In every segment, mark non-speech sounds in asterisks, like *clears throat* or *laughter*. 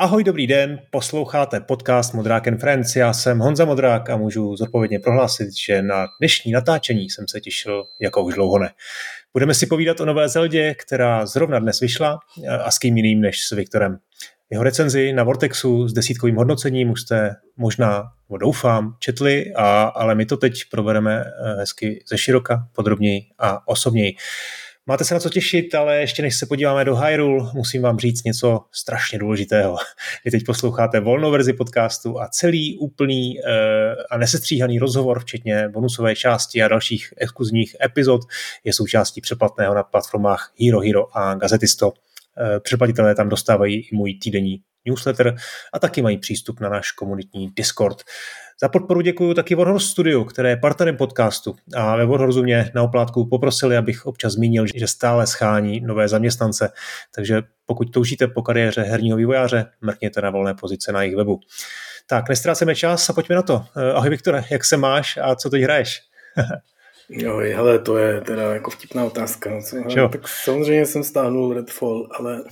Ahoj, dobrý den, posloucháte podcast Modrák and Friends. Já jsem Honza Modrák a můžu zodpovědně prohlásit, že na dnešní natáčení jsem se těšil jako už dlouho ne. Budeme si povídat o nové Zeldě, která zrovna dnes vyšla a s kým jiným než s Viktorem. Jeho recenzi na Vortexu s desítkovým hodnocením už jste možná, doufám, četli, a, ale my to teď probereme eh, hezky ze široka, podrobněji a osobněji. Máte se na co těšit, ale ještě než se podíváme do Hyrule, musím vám říct něco strašně důležitého. Vy teď posloucháte volnou verzi podcastu a celý úplný e, a nesestříhaný rozhovor, včetně bonusové části a dalších exkluzivních epizod, je součástí přeplatného na platformách Hero Hero a Gazetisto. E, přeplatitelé tam dostávají i můj týdenní newsletter a taky mají přístup na náš komunitní Discord. Za podporu děkuji taky Warhorse Studio, které je partnerem podcastu a ve Warhorse mě na oplátku poprosili, abych občas zmínil, že stále schání nové zaměstnance, takže pokud toužíte po kariéře herního vývojáře, mrkněte na volné pozice na jejich webu. Tak, nestráceme čas a pojďme na to. Eh, ahoj Viktore, jak se máš a co teď hraješ? *laughs* Jo, hele, to je teda jako vtipná otázka. No, co, hele, tak samozřejmě jsem stáhnul Redfall, ale...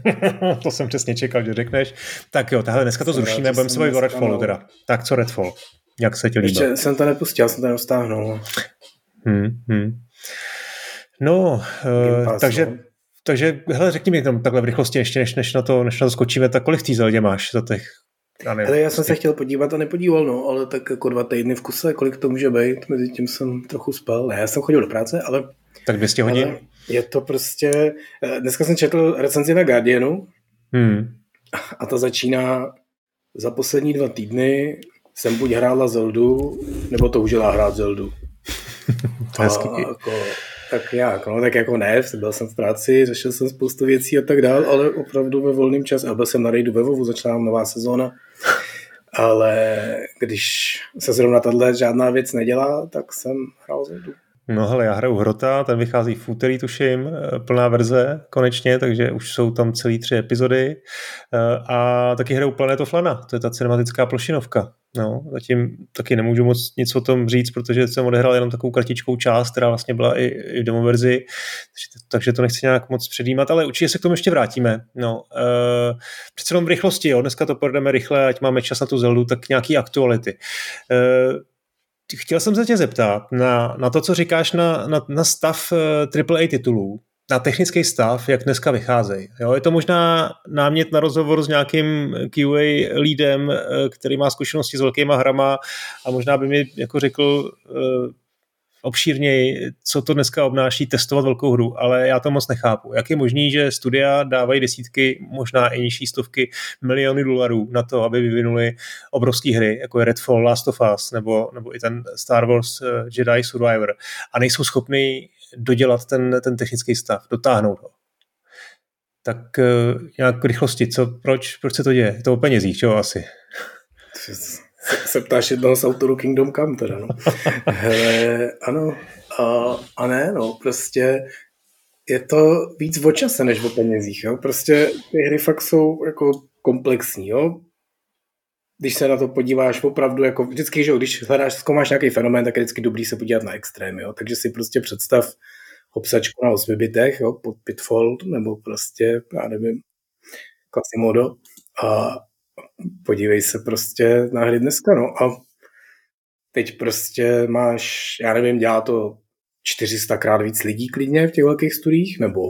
*laughs* to jsem přesně čekal, že řekneš. Tak jo, tahle dneska to zrušíme, budeme se bavit o Redfallu teda. Tak co Redfall? Jak se ti líbí? Ještě jsem to nepustil, jsem to neustáhnul. Hmm, hmm. No, uh, takže, no. takže hele, řekni mi tam takhle v rychlosti ještě, než, než, na to, než na to skočíme, tak kolik tý zeldě máš za těch ale já jsem se chtěl podívat a nepodíval, no, ale tak jako dva týdny v kuse, kolik to může být, mezi tím jsem trochu spal. Ne, já jsem chodil do práce, ale... Tak 200 hodin? Je to prostě... Eh, dneska jsem četl recenzi na Guardianu hmm. a ta začíná za poslední dva týdny jsem buď hrála Zeldu, nebo toužila hrát Zeldu. *laughs* to je a, jako, tak jak, no, tak jako ne, byl jsem v práci, řešil jsem spoustu věcí a tak dál, ale opravdu ve volném čase, a byl jsem na rejdu ve Vovu, začala nová sezóna, ale když se zrovna tato žádná věc nedělá, tak jsem hrál Zeldu. No hele, já hraju Hrota, ten vychází v úterý, tuším, eh, plná verze konečně, takže už jsou tam celý tři epizody. Eh, a taky hraju Planet of Lana, to je ta cinematická plošinovka. No, zatím taky nemůžu moc nic o tom říct, protože jsem odehrál jenom takovou kratičkou část, která vlastně byla i, i v demo verzi, takže to nechci nějak moc předjímat, ale určitě se k tomu ještě vrátíme. No, uh, přece jenom v rychlosti, jo, dneska to projdeme rychle, ať máme čas na tu Zeldu, tak nějaký aktuality. Uh, chtěl jsem se tě zeptat na, na to, co říkáš na, na, na stav AAA titulů, na technický stav, jak dneska vycházejí. Je to možná námět na rozhovor s nějakým QA lídem, eh, který má zkušenosti s velkýma hrama a možná by mi jako řekl obšírněji, co to dneska obnáší testovat velkou hru, ale já to moc nechápu. Jak je možný, že studia dávají desítky, možná i nižší stovky miliony dolarů na to, aby vyvinuli obrovské hry, jako je Redfall, Last of Us, nebo, nebo i ten Star Wars eh, Jedi Survivor a nejsou schopni dodělat ten, ten technický stav, dotáhnout ho. Tak uh, nějak rychlosti, co, proč, proč se to děje? Je to o penězích, čo asi? *laughs* se ptáš jednoho z autorů Kingdom Come teda, no. Hele, ano, a, a ne, no, prostě je to víc o čase, než o penězích, jo. Prostě ty hry fakt jsou jako komplexní, jo. Když se na to podíváš opravdu, jako vždycky, že když hledáš, zkoumáš nějaký fenomén, tak je vždycky dobrý se podívat na extrém, jo. Takže si prostě představ obsačku na 8 bitech, jo, pod Pitfall, nebo prostě, já nevím, Quasimodo a podívej se prostě na hry dneska, no a teď prostě máš, já nevím, dělá to 400 krát víc lidí klidně v těch velkých studiích, nebo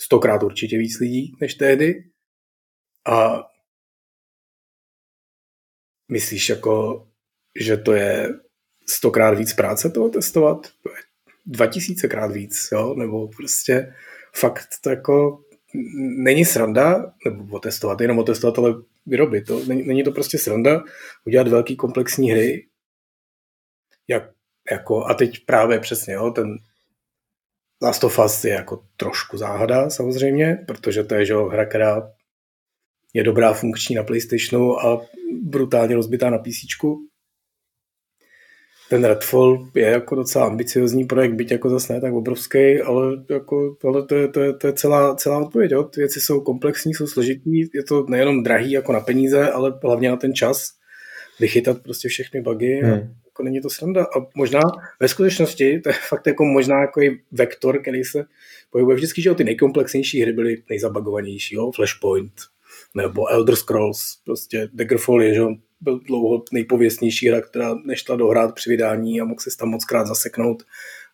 100 krát určitě víc lidí než tehdy. A myslíš jako, že to je stokrát víc práce toho testovat? To je 2000 krát víc, jo? Nebo prostě fakt to jako není sranda, nebo otestovat, jenom otestovat, ale vyrobit. To, není, není to prostě sranda udělat velký komplexní hry, jak, jako, a teď právě přesně, jo, ten Last of Us je jako trošku záhada samozřejmě, protože to je že, hra, která je dobrá funkční na PlayStationu a brutálně rozbitá na PC ten Redfall je jako docela ambiciozní projekt, byť jako zase ne tak obrovský, ale, jako, ale to, je, to, je, to je celá, celá odpověď. Jo. Ty věci jsou komplexní, jsou složitý, je to nejenom drahý jako na peníze, ale hlavně na ten čas vychytat prostě všechny bugy. Hmm. Jako není to sranda. A možná ve skutečnosti, to je fakt jako možná jako i vektor, který se pohybuje vždycky, že ty nejkomplexnější hry byly nejzabagovanější. Jo? Flashpoint, nebo Elder Scrolls, prostě Daggerfall je, že byl dlouho nejpověstnější hra, která nešla dohrát při vydání a mohl se tam moc krát zaseknout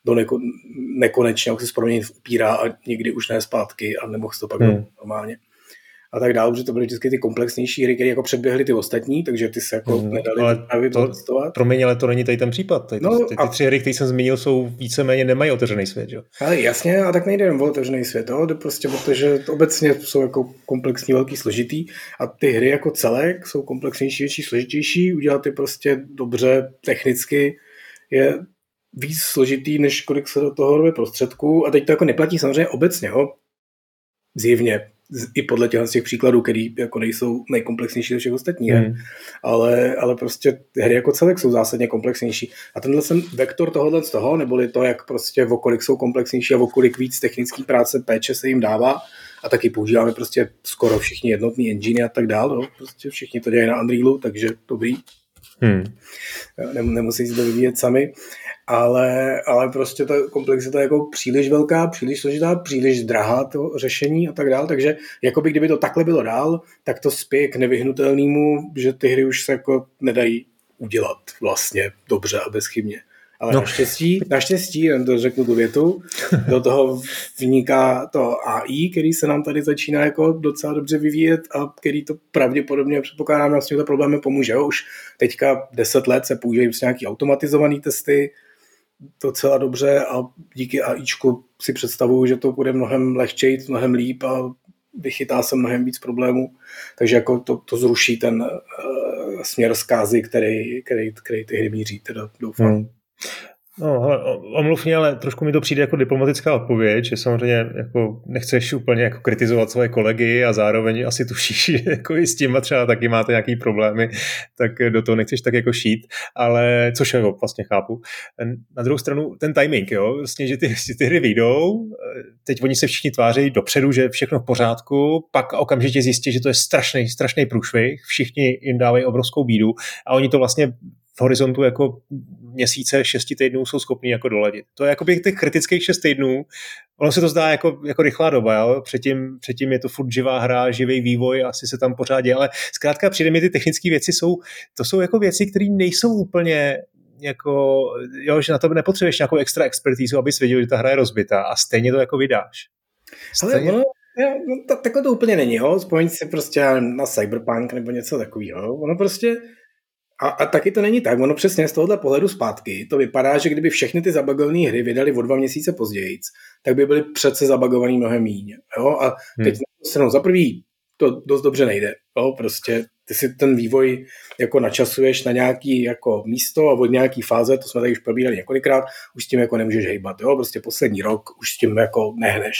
do neko, nekonečně, jak se proměnit v upírá a nikdy už ne zpátky a nemohl to pak hmm. normálně a tak dále, protože to byly vždycky ty komplexnější hry, které jako předběhly ty ostatní, takže ty se jako mm, nedali ale právě to, testovat. Promiň, ale to není tady ten případ. Tady no, ty, ty, ty tři hry, které jsem zmínil, jsou víceméně nemají otevřený svět, jo? Ale jasně, a tak nejde jen o otevřený svět, jo? To prostě protože obecně jsou jako komplexní, velký, složitý a ty hry jako celek jsou komplexnější, větší, složitější, udělat ty prostě dobře technicky je víc složitý, než kolik se do toho robe prostředků. A teď to jako neplatí samozřejmě obecně, jo? Zjevně, i podle těch, těch příkladů, které jako nejsou nejkomplexnější ze všech ostatních hmm. ale, ale prostě hry jako celek jsou zásadně komplexnější. A tenhle jsem vektor tohohle z toho, neboli to, jak prostě okolik jsou komplexnější a okolik víc technický práce péče se jim dává, a taky používáme prostě skoro všichni jednotný engine a tak dále, no. prostě všichni to dělají na Unrealu, takže dobrý. Hmm. Nemusí si to vyvíjet sami ale, ale prostě ta komplexita je jako příliš velká, příliš složitá, příliš drahá to řešení a tak dále, takže jakoby kdyby to takhle bylo dál, tak to spěje k nevyhnutelnému, že ty hry už se jako nedají udělat vlastně dobře a bezchybně. Ale no. naštěstí, *laughs* naštěstí, jen to řeknu tu větu, do toho vniká to AI, který se nám tady začíná jako docela dobře vyvíjet a který to pravděpodobně předpokládám, že s těmito problémy pomůže. Jo? Už teďka 10 let se používají prostě nějaký automatizované testy, docela dobře a díky AIčku si představuju, že to bude mnohem lehčej, mnohem líp a vychytá se mnohem víc problémů, takže jako to, to zruší ten uh, směr zkázy, který, který, který ty hry míří, teda doufám. Hmm. No, omluv mě, ale trošku mi to přijde jako diplomatická odpověď, že samozřejmě jako nechceš úplně jako kritizovat svoje kolegy a zároveň asi tušíš, *laughs* že jako i s tím třeba taky máte nějaký problémy, tak do toho nechceš tak jako šít, ale což jako vlastně chápu. Na druhou stranu ten timing, jo, vlastně, že ty, ty hry vyjdou, teď oni se všichni tváří dopředu, že všechno v pořádku, pak okamžitě zjistí, že to je strašný, strašný průšvih, všichni jim dávají obrovskou bídu a oni to vlastně v horizontu jako měsíce, šesti týdnů jsou schopní jako doladit. To je jako těch kritických šest týdnů, ono se to zdá jako, jako rychlá doba, jo? Předtím, předtím je to furt živá hra, živý vývoj, asi se tam pořád děje, ale zkrátka přijde mi ty technické věci jsou, to jsou jako věci, které nejsou úplně jako, jo, že na to nepotřebuješ nějakou extra expertízu, abys věděl, že ta hra je rozbitá a stejně to jako vydáš. Stejně... Ale ono, no, takhle to úplně není, jo? Spomeň si prostě na Cyberpunk nebo něco takového. Ono prostě a, a taky to není tak. Ono přesně z tohohle pohledu zpátky to vypadá, že kdyby všechny ty zabagované hry vydali o dva měsíce později, tak by byly přece zabagovaný mnohem míň. Jo? A teď hmm. za prvý to dost dobře nejde. Jo? Prostě ty si ten vývoj jako načasuješ na nějaký jako místo a od nějaký fáze, to jsme tady už probírali několikrát, už s tím jako nemůžeš hejbat. Jo? Prostě poslední rok už s tím jako nehneš.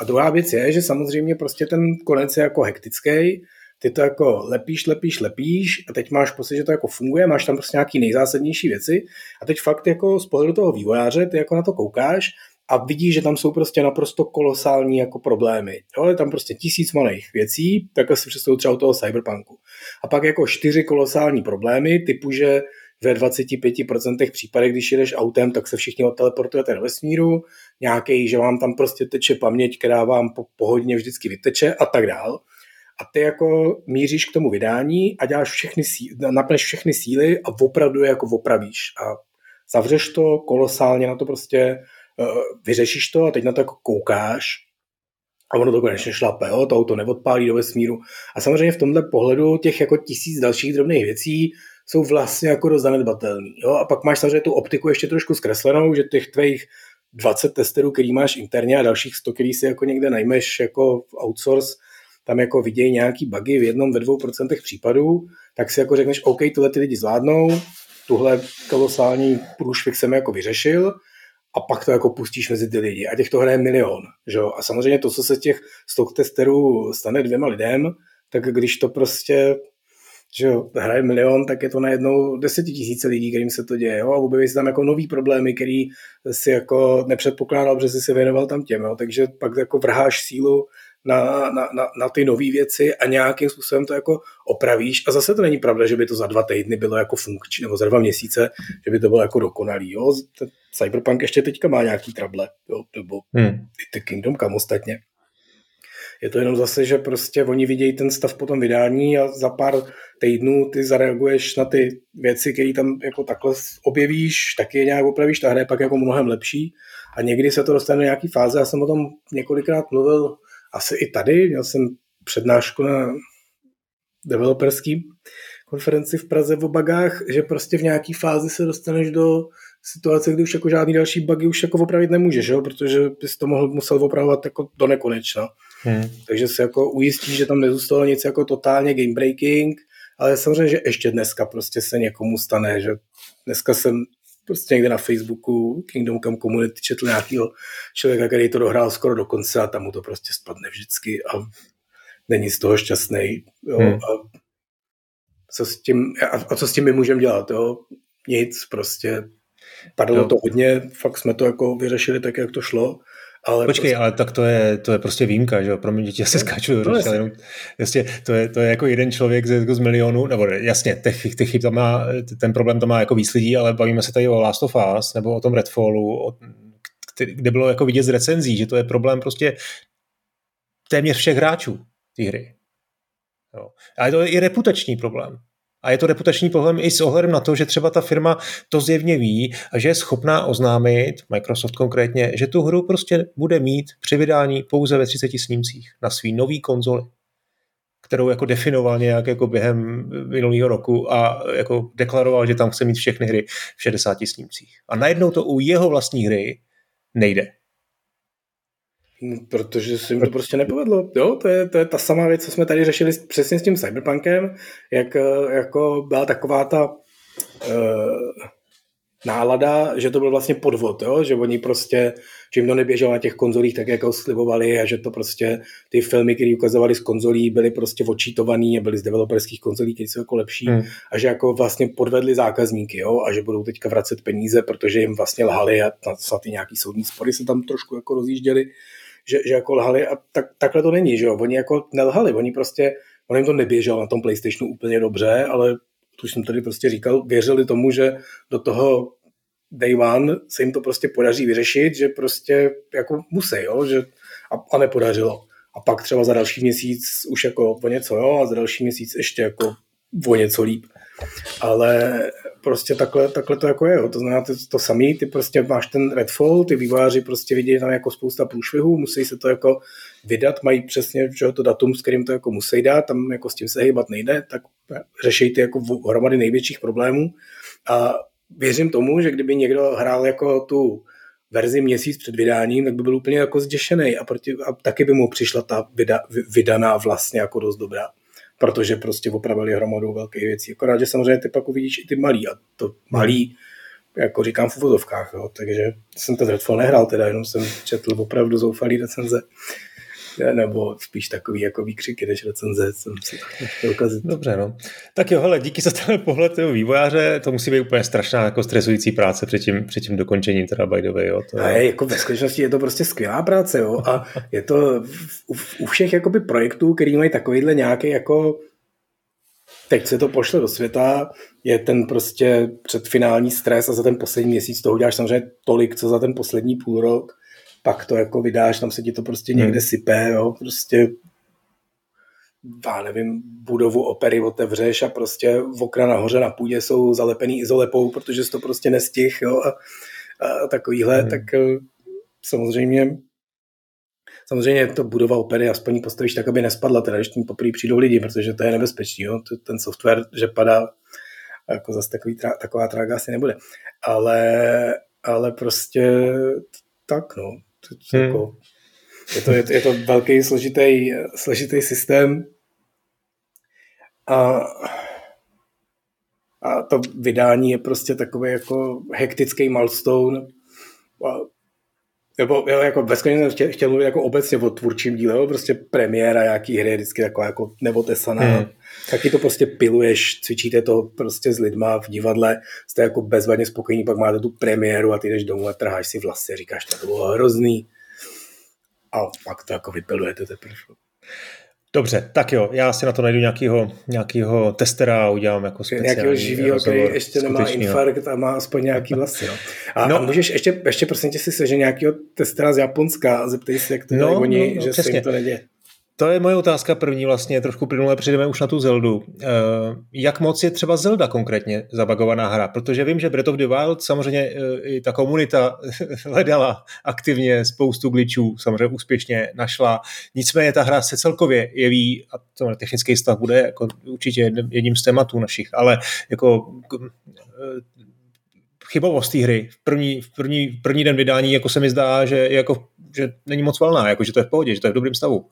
A druhá věc je, že samozřejmě prostě ten konec je jako hektický, ty to jako lepíš, lepíš, lepíš a teď máš pocit, že to jako funguje, máš tam prostě nějaký nejzásadnější věci a teď fakt jako z pohledu toho vývojáře ty jako na to koukáš a vidíš, že tam jsou prostě naprosto kolosální jako problémy. Jo, je tam prostě tisíc malých věcí, tak asi představuji třeba u toho cyberpunku. A pak jako čtyři kolosální problémy, typu, že ve 25% případech, když jedeš autem, tak se všichni odteleportujete do vesmíru, nějaký, že vám tam prostě teče paměť, která vám po pohodně vždycky vyteče a tak dál a ty jako míříš k tomu vydání a děláš všechny síly, napneš všechny síly a opravdu je jako opravíš a zavřeš to kolosálně na to prostě, uh, vyřešíš to a teď na to jako koukáš a ono to konečně šlape, jo? to auto neodpálí do vesmíru. A samozřejmě v tomhle pohledu těch jako tisíc dalších drobných věcí jsou vlastně jako dost. Jo? A pak máš samozřejmě tu optiku ještě trošku zkreslenou, že těch tvých 20 testerů, který máš interně a dalších 100, který si jako někde najmeš jako outsource, tam jako vidějí nějaký bugy v jednom, ve dvou procentech případů, tak si jako řekneš, OK, tohle ty lidi zvládnou, tuhle kolosální průšvih jsem jako vyřešil a pak to jako pustíš mezi ty lidi. A těch to hraje milion. Že? A samozřejmě to, co se těch stock testerů stane dvěma lidem, tak když to prostě že jo, hraje milion, tak je to najednou desetitisíce lidí, kterým se to děje. Jo? A objeví se tam jako nový problémy, který si jako nepředpokládal, že jsi se věnoval tam těm. Jo? Takže pak jako vrháš sílu na, na, na, na ty nové věci a nějakým způsobem to jako opravíš. A zase to není pravda, že by to za dva týdny bylo jako funkční, nebo za dva měsíce, že by to bylo jako dokonalý. Jo? Ten Cyberpunk ještě teďka má nějaký trable, jo? nebo hmm. ty Kingdom Come ostatně. Je to jenom zase, že prostě oni vidějí ten stav po tom vydání a za pár týdnů ty zareaguješ na ty věci, které tam jako takhle objevíš, taky je nějak opravíš, ta hra je pak jako mnohem lepší a někdy se to dostane do nějaký fáze, já jsem o tom několikrát mluvil, asi i tady, měl jsem přednášku na developerský konferenci v Praze o bugách, že prostě v nějaký fázi se dostaneš do situace, kdy už jako žádný další bugy už jako opravit nemůžeš, jo? protože bys to mohl, musel opravovat jako do nekonečna. Hmm. Takže se jako ujistí, že tam nezůstalo nic jako totálně game breaking, ale samozřejmě, že ještě dneska prostě se někomu stane, že dneska jsem prostě někde na Facebooku Kingdom Come Community četl nějakého člověka, který to dohrál skoro do konce a tam mu to prostě spadne vždycky a není z toho šťastný. Hmm. A, co s tím, a, a co s tím my můžeme dělat? Jo? Nic, prostě padlo jo. to hodně, fakt jsme to jako vyřešili tak, jak to šlo. Ale Počkej, prostě... ale tak to je, to je prostě výjimka, že jo? Pro mě děti se skáču do ale jenom, jasně, to je, to je jako jeden člověk z, jako z milionu, nebo jasně, těch, těch chyb tam má, ten problém tam má jako výsledí, ale bavíme se tady o Last of Us, nebo o tom Redfallu, o, který, kde bylo jako vidět z recenzí, že to je problém prostě téměř všech hráčů té hry. Jo. A je to i reputační problém. A je to reputační problém i s ohledem na to, že třeba ta firma to zjevně ví a že je schopná oznámit, Microsoft konkrétně, že tu hru prostě bude mít při vydání pouze ve 30 snímcích na svý nový konzoli kterou jako definoval nějak jako během minulého roku a jako deklaroval, že tam chce mít všechny hry v 60 snímcích. A najednou to u jeho vlastní hry nejde. No, protože se jim to prostě nepovedlo. Jo, to je, to je ta samá věc, co jsme tady řešili přesně s tím Cyberpunkem, jak eh, jako byla taková ta uh, nálada, že to byl vlastně podvod, jo? že oni prostě, že jim to neběželo na těch konzolích tak, jak ho slibovali a že to prostě ty filmy, které ukazovali z konzolí, byly prostě očítovaný a byly z developerských konzolí, které jsou jako lepší hmm. a že jako vlastně podvedli zákazníky jo? a že budou teďka vracet peníze, protože jim vlastně lhali a snad i nějaký soudní spory se tam trošku jako rozjížděli že, že jako lhali a tak, takhle to není, že jo, oni jako nelhali, oni prostě, on jim to neběželo na tom PlayStationu úplně dobře, ale tu jsem tady prostě říkal, věřili tomu, že do toho day one se jim to prostě podaří vyřešit, že prostě jako musí, jo, že a, a nepodařilo. A pak třeba za další měsíc už jako o něco, jo, a za další měsíc ještě jako o něco líp. Ale prostě takhle, takhle to jako je. To znamená to, to samý, ty prostě máš ten Redfall, ty vývojáři prostě vidějí tam jako spousta průšvihů, musí se to jako vydat, mají přesně že, to datum, s kterým to jako musí dát, tam jako s tím se hýbat nejde, tak řeší ty jako hromady největších problémů. A věřím tomu, že kdyby někdo hrál jako tu verzi měsíc před vydáním, tak by byl úplně jako zděšený a, proti, a taky by mu přišla ta vyda, vydaná vlastně jako dost dobrá protože prostě opravili hromadu velkých věcí. Akorát, že samozřejmě ty pak uvidíš i ty malý a to malý, jako říkám v uvozovkách, jo. takže jsem to Redfall nehrál, teda jenom jsem četl opravdu zoufalý recenze nebo spíš takový jako výkřiky než recenze, jsem si to ukazit. Dobře, no. Tak jo, hele, díky za ten pohled toho vývojáře, to musí být úplně strašná jako stresující práce před tím, před tím dokončením, teda by the way, jo. To... A je, jako ve skutečnosti je to prostě skvělá práce, jo, a je to u, u všech jakoby projektů, který mají takovýhle nějaký jako teď se to pošle do světa, je ten prostě předfinální stres a za ten poslední měsíc toho uděláš samozřejmě tolik, co za ten poslední půl rok pak to jako vydáš, tam se ti to prostě někde hmm. sype, jo, prostě já nevím, budovu opery otevřeš a prostě v okna nahoře na půdě jsou zalepený izolepou, protože jsi to prostě nestih, jo, a, a takovýhle, hmm. tak eh, samozřejmě Samozřejmě to budova opery aspoň postavíš tak, aby nespadla, teda když tím poprvé přijdou lidi, protože to je nebezpečný. Jo? Ten software, že padá, jako zase takový, taková trága asi nebude. Ale, ale prostě tak, no. Hmm. Jako, je, to, je, to, je to velký, složitý, složitý systém a, a to vydání je prostě takový jako hektický milestone. A, nebo jo, jako ve jsem chtěl, chtěl mluvit jako obecně o tvůrčím díle, jo, prostě premiéra nějaký hry je vždycky taková jako neotesaná. Hmm. Taky to prostě piluješ, cvičíte to prostě s lidma v divadle, jste jako bezvadně spokojení, pak máte tu premiéru a ty jdeš domů a trháš si vlasy, říkáš, to bylo hrozný. A pak to jako vypilujete teprve. Dobře, tak jo, já si na to najdu nějakého, nějakého testera a udělám jako speciální Nějakého živého, který ještě nemá infarkt a má aspoň nějaký vlasy. No. A, no, a můžeš ještě, ještě prosím tě si sežet nějakého testera z Japonska a zeptej se, jak to no, oni, no, no, že přesně. se jim to neděje. To je moje otázka první vlastně, trošku plynule přijdeme už na tu Zeldu. Eh, jak moc je třeba Zelda konkrétně zabagovaná hra? Protože vím, že Breath of the Wild samozřejmě eh, i ta komunita *laughs* hledala aktivně spoustu glitchů, samozřejmě úspěšně našla. Nicméně ta hra se celkově jeví, a to technický stav bude jako určitě jedním z tématů našich, ale jako eh, chybovost té hry v první, v první, v první den vydání jako se mi zdá, že, jako, že není moc valná, jako, že to je v pohodě, že to je v dobrém stavu.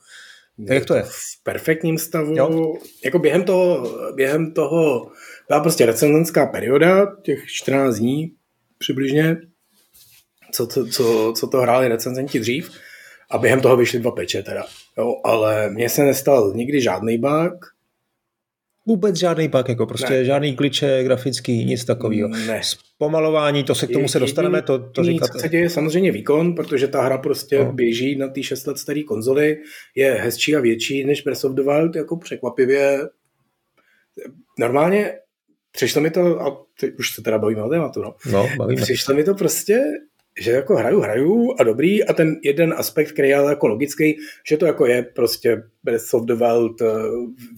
Tak jak to je? V perfektním stavu. Jo? Jako během toho, během toho byla prostě recenzenská perioda, těch 14 dní přibližně, co, co, co, co to hráli recenzenti dřív. A během toho vyšly dva peče teda. Jo, ale mně se nestal nikdy žádný bug, Vůbec žádný bug, jako prostě ne. žádný kliče grafický, nic takového. Ne. Zpomalování, to se k tomu se dostaneme, to, to říkáte. Co se děje samozřejmě výkon, protože ta hra prostě no. běží na té 6 let staré konzoli, je hezčí a větší než Breath of the Wild, jako překvapivě. Normálně přišlo mi to, a teď už se teda bavíme o tématu, no. no bavíme. Přišlo mi to prostě že jako hraju, hraju a dobrý a ten jeden aspekt, který je ale jako logický, že to jako je prostě Breath of the Wild eh,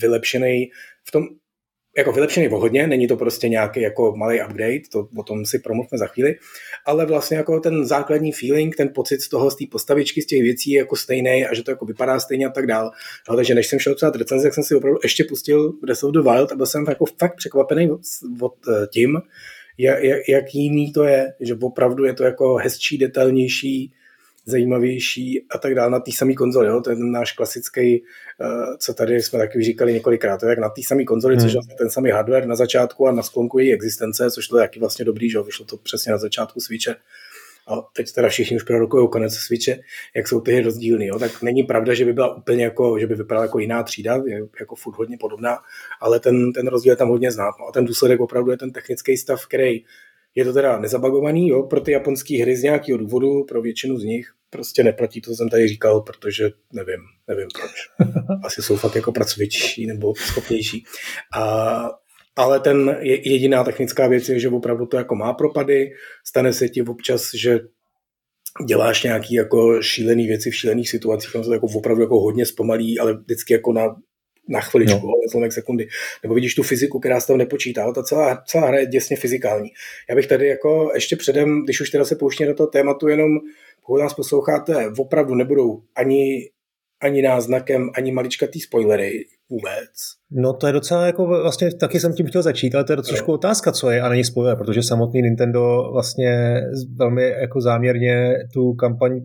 vylepšený v tom jako vylepšený o hodně, není to prostě nějaký jako malý upgrade, to o tom si promluvme za chvíli, ale vlastně jako ten základní feeling, ten pocit z toho, z té postavičky, z těch věcí je jako stejný a že to jako vypadá stejně a tak dál. No, takže než jsem šel psát recenzi, tak jsem si opravdu ještě pustil Breath of the Wild a byl jsem jako fakt překvapený od, od eh, tím, jak, jak jiný to je, že opravdu je to jako hezčí, detailnější, zajímavější a tak dále na té samé konzoli. Jo? To je ten náš klasický, uh, co tady jsme taky říkali několikrát, to je jak na té samé konzoli, hmm. což je vlastně ten samý hardware na začátku a na sklonku její existence, což to je taky vlastně dobrý, že jo? vyšlo to přesně na začátku Switche. A teď teda všichni už prorokují konec Switche, jak jsou ty rozdílný. Jo? Tak není pravda, že by byla úplně jako, že by vypadala jako jiná třída, je jako furt hodně podobná, ale ten, ten rozdíl je tam hodně znát. No? A ten důsledek opravdu je ten technický stav, který je to teda nezabagovaný, jo, pro ty japonské hry z nějakého důvodu, pro většinu z nich prostě neplatí to, co jsem tady říkal, protože nevím, nevím proč. *laughs* Asi jsou fakt jako pracovičší nebo schopnější. A, ale ten jediná technická věc je, že opravdu to jako má propady, stane se ti občas, že děláš nějaký jako šílený věci v šílených situacích, tam se to jako opravdu jako hodně zpomalí, ale vždycky jako na na chviličku, no. zlomek sekundy. Nebo vidíš tu fyziku, která se tam nepočítá. Ta celá, celá hra je děsně fyzikální. Já bych tady jako ještě předem, když už teda se pouští do toho tématu, jenom pokud nás posloucháte, opravdu nebudou ani, ani náznakem, ani maličkatý spoilery vůbec. No to je docela jako vlastně taky jsem tím chtěl začít, ale to je docela no. otázka, co je a není spoiler, protože samotný Nintendo vlastně velmi jako záměrně tu kampaň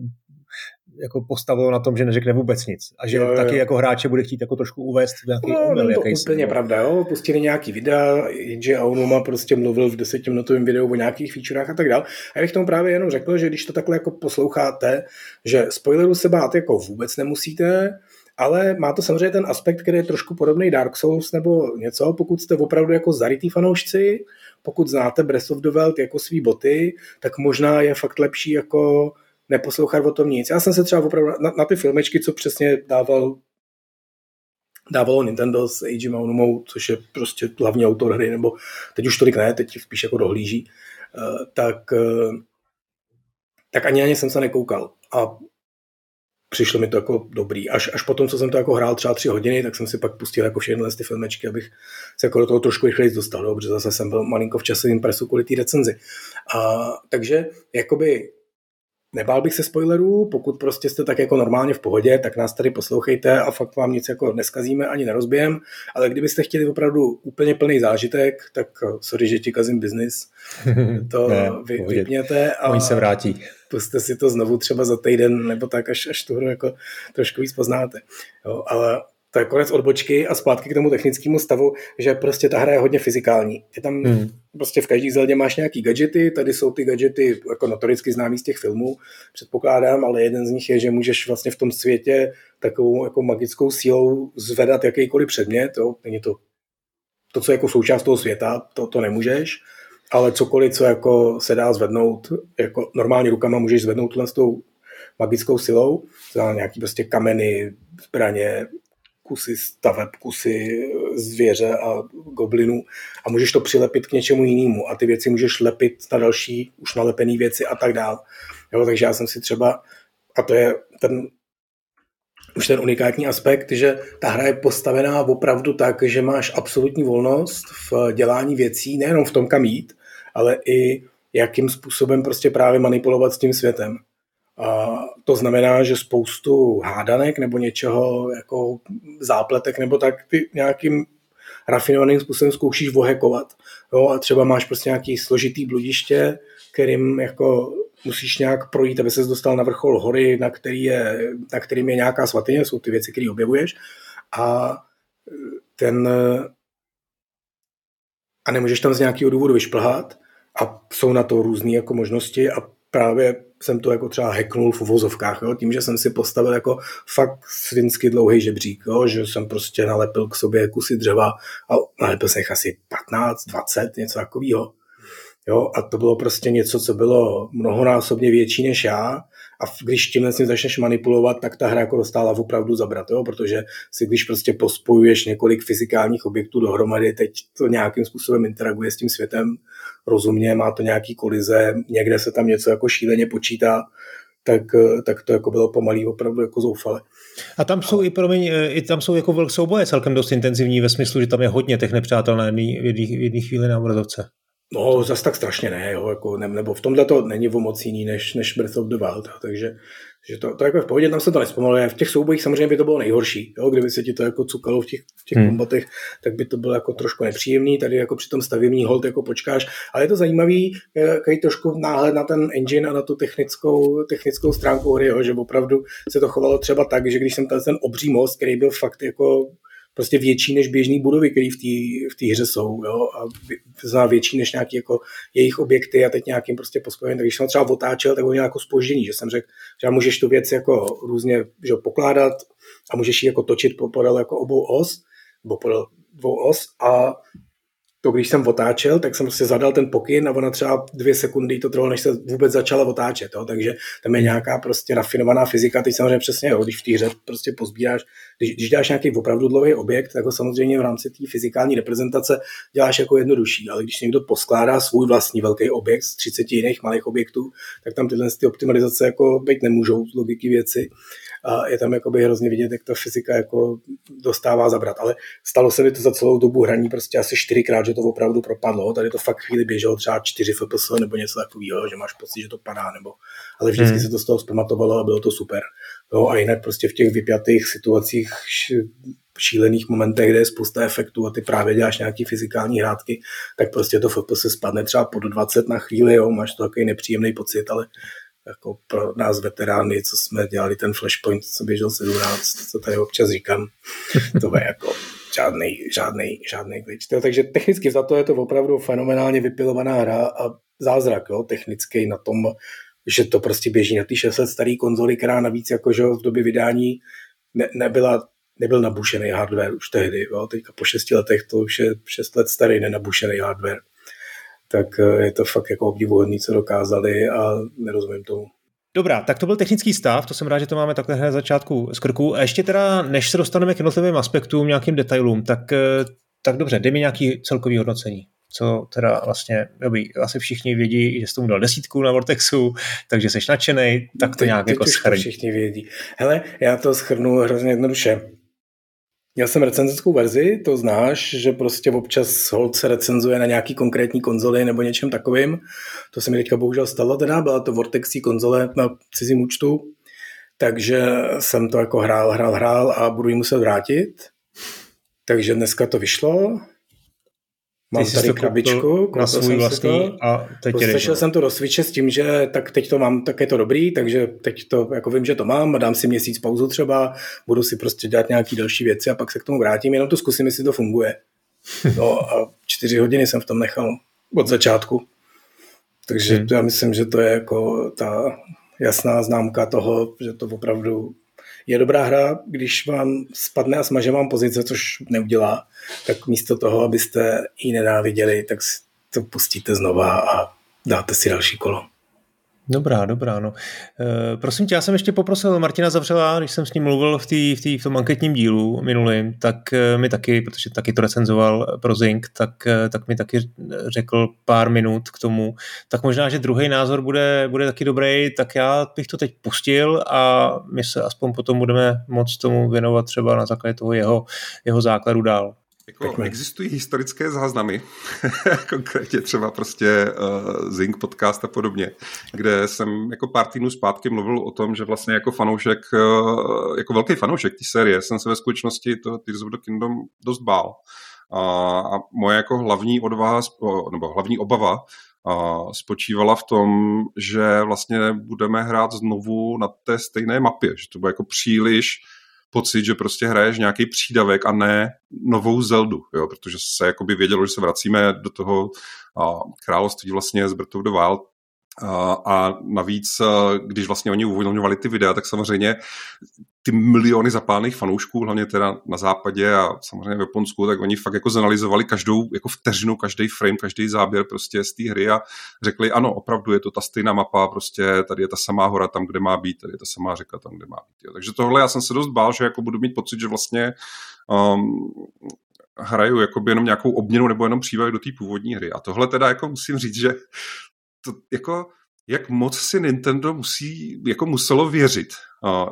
jako postavilo na tom, že neřekne vůbec nic. A že jo, jo. taky jako hráče bude chtít jako trošku uvést v nějaký no, omyl. to úplně no. pravda, jo. Pustili nějaký videa, jenže Aonuma prostě mluvil v desetiminutovém videu o nějakých featurech a tak dále. A já bych tomu právě jenom řekl, že když to takhle jako posloucháte, že spoilerů se bát jako vůbec nemusíte, ale má to samozřejmě ten aspekt, který je trošku podobný Dark Souls nebo něco, pokud jste opravdu jako zarytý fanoušci, pokud znáte Breath of the Wild jako svý boty, tak možná je fakt lepší jako neposlouchat o tom nic. Já jsem se třeba opravdu na, na ty filmečky, co přesně dával dávalo Nintendo s Eiji Maunumou, což je prostě hlavní autor hry, nebo teď už tolik ne, teď spíš jako dohlíží, eh, tak, eh, tak ani na ně jsem se nekoukal. A přišlo mi to jako dobrý. Až, až potom, co jsem to jako hrál třeba tři hodiny, tak jsem si pak pustil jako všechny ty filmečky, abych se jako do toho trošku rychleji dostal, jo, protože zase jsem byl malinko v časovém presu kvůli té recenzi. A, takže jakoby Nebál bych se spoilerů, pokud prostě jste tak jako normálně v pohodě, tak nás tady poslouchejte a fakt vám nic jako neskazíme ani nerozbijem, ale kdybyste chtěli opravdu úplně plný zážitek, tak eh, sorry, že ti kazím biznis, *laughs* to ne, vy, vypněte a Oni se vrátí. puste si to znovu třeba za týden nebo tak, až, až tu hru jako trošku víc poznáte. Jo, ale to je konec odbočky a zpátky k tomu technickému stavu, že prostě ta hra je hodně fyzikální. Je tam hmm. prostě v každý zeldě máš nějaký gadgety, tady jsou ty gadgety jako notoricky známý z těch filmů, předpokládám, ale jeden z nich je, že můžeš vlastně v tom světě takovou jako magickou sílou zvedat jakýkoliv předmět, jo? není to to, co je jako součást toho světa, to, to nemůžeš, ale cokoliv, co jako se dá zvednout, jako normálně rukama můžeš zvednout s tou magickou silou, to nějaký prostě kameny, zbraně, kusy staveb, kusy zvěře a goblinů a můžeš to přilepit k něčemu jinému a ty věci můžeš lepit na další už nalepené věci a tak dál. Jo, takže já jsem si třeba, a to je ten už ten unikátní aspekt, že ta hra je postavená opravdu tak, že máš absolutní volnost v dělání věcí, nejenom v tom, kam jít, ale i jakým způsobem prostě právě manipulovat s tím světem. A to znamená, že spoustu hádanek nebo něčeho jako zápletek nebo tak ty nějakým rafinovaným způsobem zkoušíš vohekovat. Jo, a třeba máš prostě nějaký složitý bludiště, kterým jako musíš nějak projít, aby se dostal na vrchol hory, na, který je, na kterým je nějaká svatyně, jsou ty věci, které objevuješ. A ten a nemůžeš tam z nějakého důvodu vyšplhat a jsou na to různé jako možnosti a právě jsem to jako třeba hacknul v uvozovkách, jo? tím, že jsem si postavil jako fakt svinsky dlouhý žebřík, jo? že jsem prostě nalepil k sobě kusy dřeva a nalepil jsem jich asi 15, 20, něco takového. Jo, a to bylo prostě něco, co bylo mnohonásobně větší než já. A když tímhle si začneš manipulovat, tak ta hra jako dostala opravdu zabrat, jo? protože si když prostě pospojuješ několik fyzikálních objektů dohromady, teď to nějakým způsobem interaguje s tím světem, rozumně, má to nějaký kolize, někde se tam něco jako šíleně počítá, tak, tak to jako bylo pomalý opravdu jako zoufale. A tam jsou i, promiň, i tam jsou jako souboje celkem dost intenzivní ve smyslu, že tam je hodně těch nepřátel na jedné v jedné chvíli na obrazovce. No, zase tak strašně ne, jo, jako, ne, nebo v tomhle to není o moc jiný než, než Breath of the Wild, takže že to, to jako v pohodě, tam se to nespomaluje. V těch soubojích samozřejmě by to bylo nejhorší, jo, kdyby se ti to jako cukalo v těch, v těch hmm. kombatech, tak by to bylo jako trošku nepříjemný, tady jako při tom stavění hold jako počkáš, ale je to zajímavý, jaký trošku náhled na ten engine a na tu technickou, technickou stránku hry, jo, že opravdu se to chovalo třeba tak, že když jsem ten, ten obří most, který byl fakt jako prostě větší než běžné budovy, které v té v hře jsou. Jo? A zná větší než nějaký jako jejich objekty a teď nějakým prostě poskojem. Tak když jsem třeba otáčel, tak bylo nějakou spoždění, že jsem řekl, že můžeš tu věc jako různě že pokládat a můžeš ji jako točit podél jako obou os, nebo podél dvou os a to, když jsem otáčel, tak jsem prostě zadal ten pokyn a ona třeba dvě sekundy to trvalo, než se vůbec začala otáčet. Jo? Takže tam je nějaká prostě rafinovaná fyzika. Teď samozřejmě přesně, jo? když v té hře prostě pozbíráš, když, když děláš nějaký opravdu dlouhý objekt, tak ho samozřejmě v rámci té fyzikální reprezentace děláš jako jednodušší. Ale když někdo poskládá svůj vlastní velký objekt z 30 jiných malých objektů, tak tam tyhle ty optimalizace jako být nemůžou z logiky věci a je tam jakoby hrozně vidět, jak ta fyzika jako dostává zabrat. Ale stalo se mi to za celou dobu hraní prostě asi čtyřikrát, že to opravdu propadlo. Tady to fakt chvíli běželo třeba 4 fps nebo něco takového, že máš pocit, že to padá, nebo ale vždycky hmm. se to z toho zpamatovalo a bylo to super. Jo, a jinak prostě v těch vypjatých situacích šílených momentech, kde je spousta efektů a ty právě děláš nějaký fyzikální hrátky, tak prostě to FPS spadne třeba pod 20 na chvíli, jo, máš to takový nepříjemný pocit, ale jako pro nás veterány, co jsme dělali ten Flashpoint, co běžel 17, co tady občas říkám, to je jako žádný, žádný, žádný glitch. Takže technicky za to je to opravdu fenomenálně vypilovaná hra a zázrak jo, technický na tom, že to prostě běží na ty 6 let starý konzoli, která navíc jako, že v době vydání ne, nebyla nebyl nabušený hardware už tehdy. Jo. Teďka po 6 letech to už je 6 let starý nenabušený hardware tak eh, je to fakt jako obdivuhodný, co dokázali a nerozumím tomu. Dobrá, tak to byl technický stav, to jsem rád, že to máme takhle na začátku z krku. A ještě teda, než se dostaneme k jednotlivým aspektům, nějakým detailům, tak, eh, tak dobře, dej mi nějaký celkový hodnocení. Co teda vlastně, dobrý, asi všichni vědí, že jsi tomu dal desítku na Vortexu, takže jsi nadšený, tak to teď, nějak teď jako schrň. všichni vědí. Hele, já to schrnu hrozně jednoduše. Měl jsem recenzenskou verzi, to znáš, že prostě občas hold se recenzuje na nějaký konkrétní konzoli nebo něčem takovým. To se mi teďka bohužel stalo teda, byla to Vortexí konzole na cizím účtu, takže jsem to jako hrál, hrál, hrál a budu ji muset vrátit. Takže dneska to vyšlo, Mám Ty tady krabičku, na svůj vlastní to, a teď Postačil jsem to do Switche s tím, že tak teď to mám, tak je to dobrý, takže teď to jako vím, že to mám a dám si měsíc pauzu třeba, budu si prostě dělat nějaký další věci a pak se k tomu vrátím, jenom to zkusím, jestli to funguje. No a čtyři hodiny jsem v tom nechal od začátku. Takže hmm. já myslím, že to je jako ta jasná známka toho, že to opravdu je dobrá hra, když vám spadne a smaže vám pozice, což neudělá, tak místo toho, abyste ji nenáviděli, tak si to pustíte znova a dáte si další kolo. Dobrá, dobrá, no. E, prosím tě, já jsem ještě poprosil Martina Zavřela, když jsem s ním mluvil v, tý, v, tý, v tom anketním dílu minulým, tak e, mi taky, protože taky to recenzoval pro Zink, tak, e, tak mi taky řekl pár minut k tomu. Tak možná, že druhý názor bude, bude taky dobrý, tak já bych to teď pustil a my se aspoň potom budeme moc tomu věnovat třeba na základě toho jeho, jeho základu dál. Jako existují historické záznamy, *laughs* konkrétně třeba prostě uh, Zing podcast a podobně, kde jsem jako pár týdnů zpátky mluvil o tom, že vlastně jako fanoušek, uh, jako velký fanoušek té série, jsem se ve skutečnosti to Tears of the Kingdom dost bál. A, a moje jako hlavní odvaha, nebo hlavní obava a spočívala v tom, že vlastně budeme hrát znovu na té stejné mapě, že to bude jako příliš pocit, že prostě hraješ nějaký přídavek a ne novou Zeldu, jo, protože se jakoby vědělo, že se vracíme do toho a, království vlastně z Breath of the Wild a, navíc, když vlastně oni uvolňovali ty videa, tak samozřejmě ty miliony zapálených fanoušků, hlavně teda na západě a samozřejmě v Japonsku, tak oni fakt jako zanalizovali každou jako vteřinu, každý frame, každý záběr prostě z té hry a řekli, ano, opravdu je to ta stejná mapa, prostě tady je ta samá hora tam, kde má být, tady je ta samá řeka tam, kde má být. Jo. Takže tohle já jsem se dost bál, že jako budu mít pocit, že vlastně um, hraju jenom nějakou obměnu nebo jenom příběh do té původní hry. A tohle teda jako musím říct, že to jako jak moc si Nintendo musí, jako muselo věřit,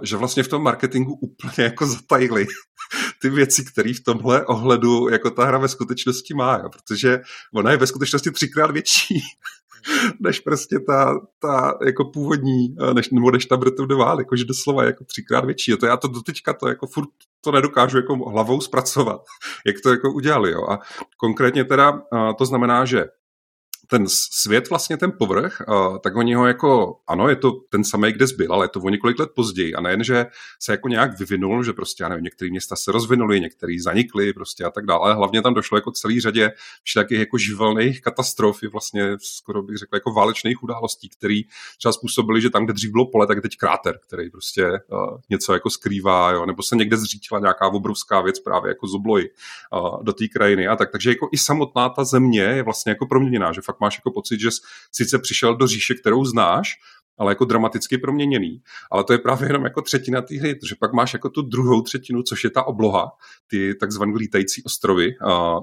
že vlastně v tom marketingu úplně jako zatajili *laughs* ty věci, které v tomhle ohledu jako ta hra ve skutečnosti má, jo, protože ona je ve skutečnosti třikrát větší *laughs* než prostě ta, ta jako původní, než, nebo než ta Breath of the Wild, jakože doslova jako třikrát větší. A to já to doteďka to jako furt to nedokážu jako hlavou zpracovat, *laughs* jak to jako udělali. Jo. A konkrétně teda to znamená, že ten svět, vlastně ten povrch, tak oni ho jako, ano, je to ten samý, kde zbyl, ale je to o několik let později. A nejen, že se jako nějak vyvinul, že prostě, já nevím, některé města se rozvinuly, některé zanikly prostě a tak dále, ale hlavně tam došlo jako celý řadě všelijakých jako živelných katastrof, vlastně skoro bych řekl jako válečných událostí, které třeba způsobily, že tam, kde dřív bylo pole, tak teď kráter, který prostě uh, něco jako skrývá, jo, nebo se někde zřítila nějaká obrovská věc právě jako z obloji uh, do té krajiny a tak. Takže jako i samotná ta země je vlastně jako proměněná, že fakt fakt máš jako pocit, že jsi sice přišel do říše, kterou znáš, ale jako dramaticky proměněný. Ale to je právě jenom jako třetina té hry, protože pak máš jako tu druhou třetinu, což je ta obloha, ty takzvané lítající ostrovy,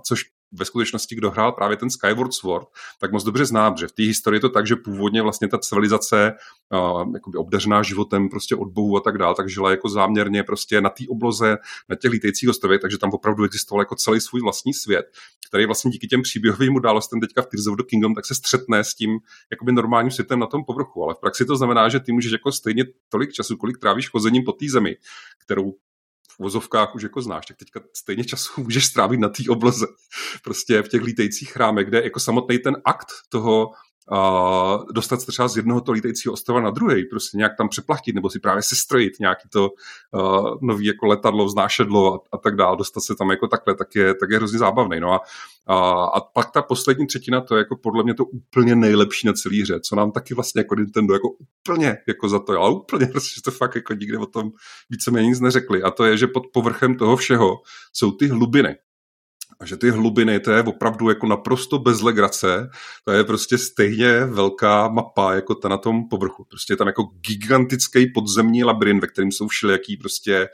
což ve skutečnosti, kdo hrál právě ten Skyward Sword, tak moc dobře zná, že v té historii je to tak, že původně vlastně ta civilizace uh, obdařená životem prostě od bohu a tak dále, tak žila jako záměrně prostě na té obloze, na těch lítajících ostrovech, takže tam opravdu existoval jako celý svůj vlastní svět, který vlastně díky těm příběhovým událostem teďka v Tears of the Kingdom, tak se střetne s tím jakoby normálním světem na tom povrchu. Ale v praxi to znamená, že ty můžeš jako stejně tolik času, kolik trávíš chozením po té zemi, kterou v vozovkách už jako znáš, tak teďka stejně času *laughs* můžeš strávit na té obloze, prostě v těch lítajících chrámech, kde jako samotný ten akt toho uh, dostat se třeba z jednoho to lítajícího ostrova na druhý, prostě nějak tam přeplachtit, nebo si právě sestrojit nějaký to uh, nový jako letadlo, znášedlo a, a tak dále, dostat se tam jako takhle, tak je, tak je hrozně zábavný. No a, a, a pak ta poslední třetina, to je jako podle mě to úplně nejlepší na celý hře, co nám taky vlastně jako Nintendo jako úplně jako za to, ale úplně *laughs* prostě to fakt jako nikdy o tom víceméně nic neřekli. A to je, že pod povrchem toho všeho jsou ty hlubiny. A že ty hlubiny, to je opravdu jako naprosto bez legrace, to je prostě stejně velká mapa jako ta na tom povrchu. Prostě je tam jako gigantický podzemní labirint, ve kterém jsou všelijaký prostě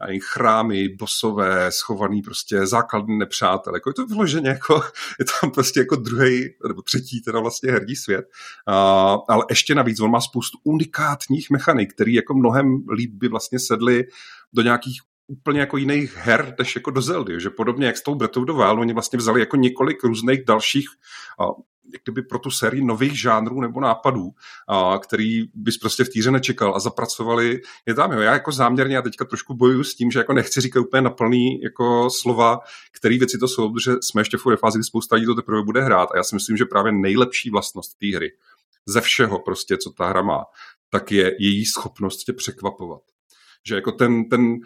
ani chrámy, bosové, schovaný prostě základní nepřátel. Jako je to vyloženě jako, *laughs* je tam prostě jako druhý nebo třetí teda vlastně herní svět. A, ale ještě navíc on má spoustu unikátních mechanik, který jako mnohem líp by vlastně sedly do nějakých úplně jako jiných her, než jako do Zeldy, že podobně jak s tou Breath of the Wild, oni vlastně vzali jako několik různých dalších jak kdyby pro tu sérii nových žánrů nebo nápadů, a, který bys prostě v týře nečekal a zapracovali je tam. Jo. Já jako záměrně, já teďka trošku bojuju s tím, že jako nechci říkat úplně naplný jako slova, který věci to jsou, protože jsme ještě v fázi, kdy spousta lidí to teprve bude hrát a já si myslím, že právě nejlepší vlastnost té hry ze všeho prostě, co ta hra má, tak je její schopnost tě překvapovat. Že jako ten, ten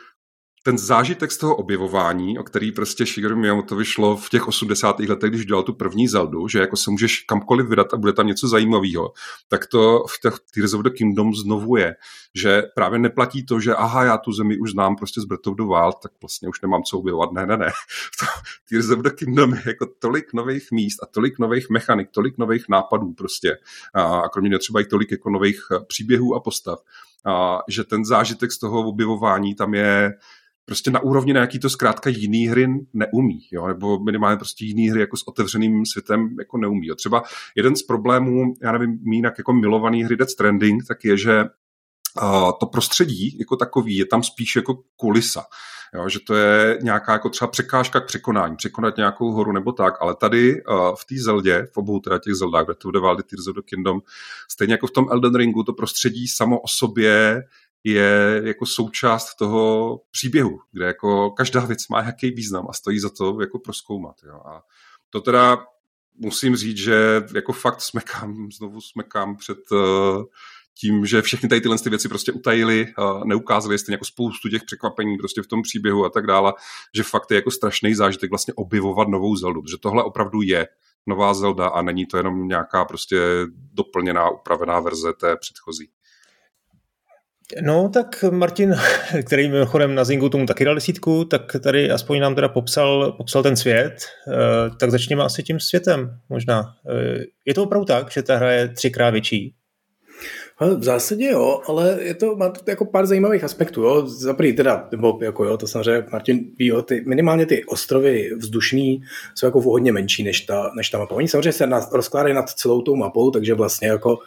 ten zážitek z toho objevování, o který prostě Shigeru Miyamoto vyšlo v těch 80. letech, když dělal tu první Zeldu, že jako se můžeš kamkoliv vydat a bude tam něco zajímavého, tak to v těch Tears of the Kingdom znovu je, že právě neplatí to, že aha, já tu zemi už znám prostě z Breath the Wild, tak vlastně už nemám co objevovat. Ne, ne, ne. *laughs* Tears of the Kingdom je jako tolik nových míst a tolik nových mechanik, tolik nových nápadů prostě. A kromě třeba i tolik jako nových eh, příběhů a postav. A že ten zážitek z toho objevování tam je prostě na úrovni, na jaký to zkrátka jiný hry neumí, jo? nebo minimálně prostě jiný hry jako s otevřeným světem jako neumí. Jo? Třeba jeden z problémů, já nevím, jinak jako milovaný hry Death Stranding, tak je, že to prostředí jako takový je tam spíš jako kulisa. Jo, že to je nějaká jako třeba překážka k překonání, překonat nějakou horu nebo tak, ale tady v té Zeldě, v obou teda těch Zeldách, Breath of the Wild, Tears of the Kingdom, stejně jako v tom Elden Ringu, to prostředí samo o sobě je jako součást toho příběhu, kde jako každá věc má nějaký význam a stojí za to jako proskoumat. Jo. A to teda musím říct, že jako fakt smekám, znovu smekám před uh, tím, že všechny tady tyhle ty věci prostě utajili, neukázali stejně jako spoustu těch překvapení prostě v tom příběhu a tak dále, že fakt je jako strašný zážitek vlastně objevovat novou Zeldu, že tohle opravdu je nová Zelda a není to jenom nějaká prostě doplněná, upravená verze té předchozí. No, tak Martin, *laughs* který mimochodem na Zingu tomu taky dal desítku, tak tady aspoň nám teda popsal, popsal ten svět, eh, tak začněme asi tím světem možná. Eh, je to opravdu tak, že ta hra je třikrát větší? v zásadě jo, ale je to, má to jako pár zajímavých aspektů. Jo. Za prvý teda, nebo jako jo, to samozřejmě Martin ví, jo, ty, minimálně ty ostrovy vzdušný jsou jako hodně menší než ta, než ta mapa. Oni samozřejmě se rozkládají nad celou tou mapou, takže vlastně jako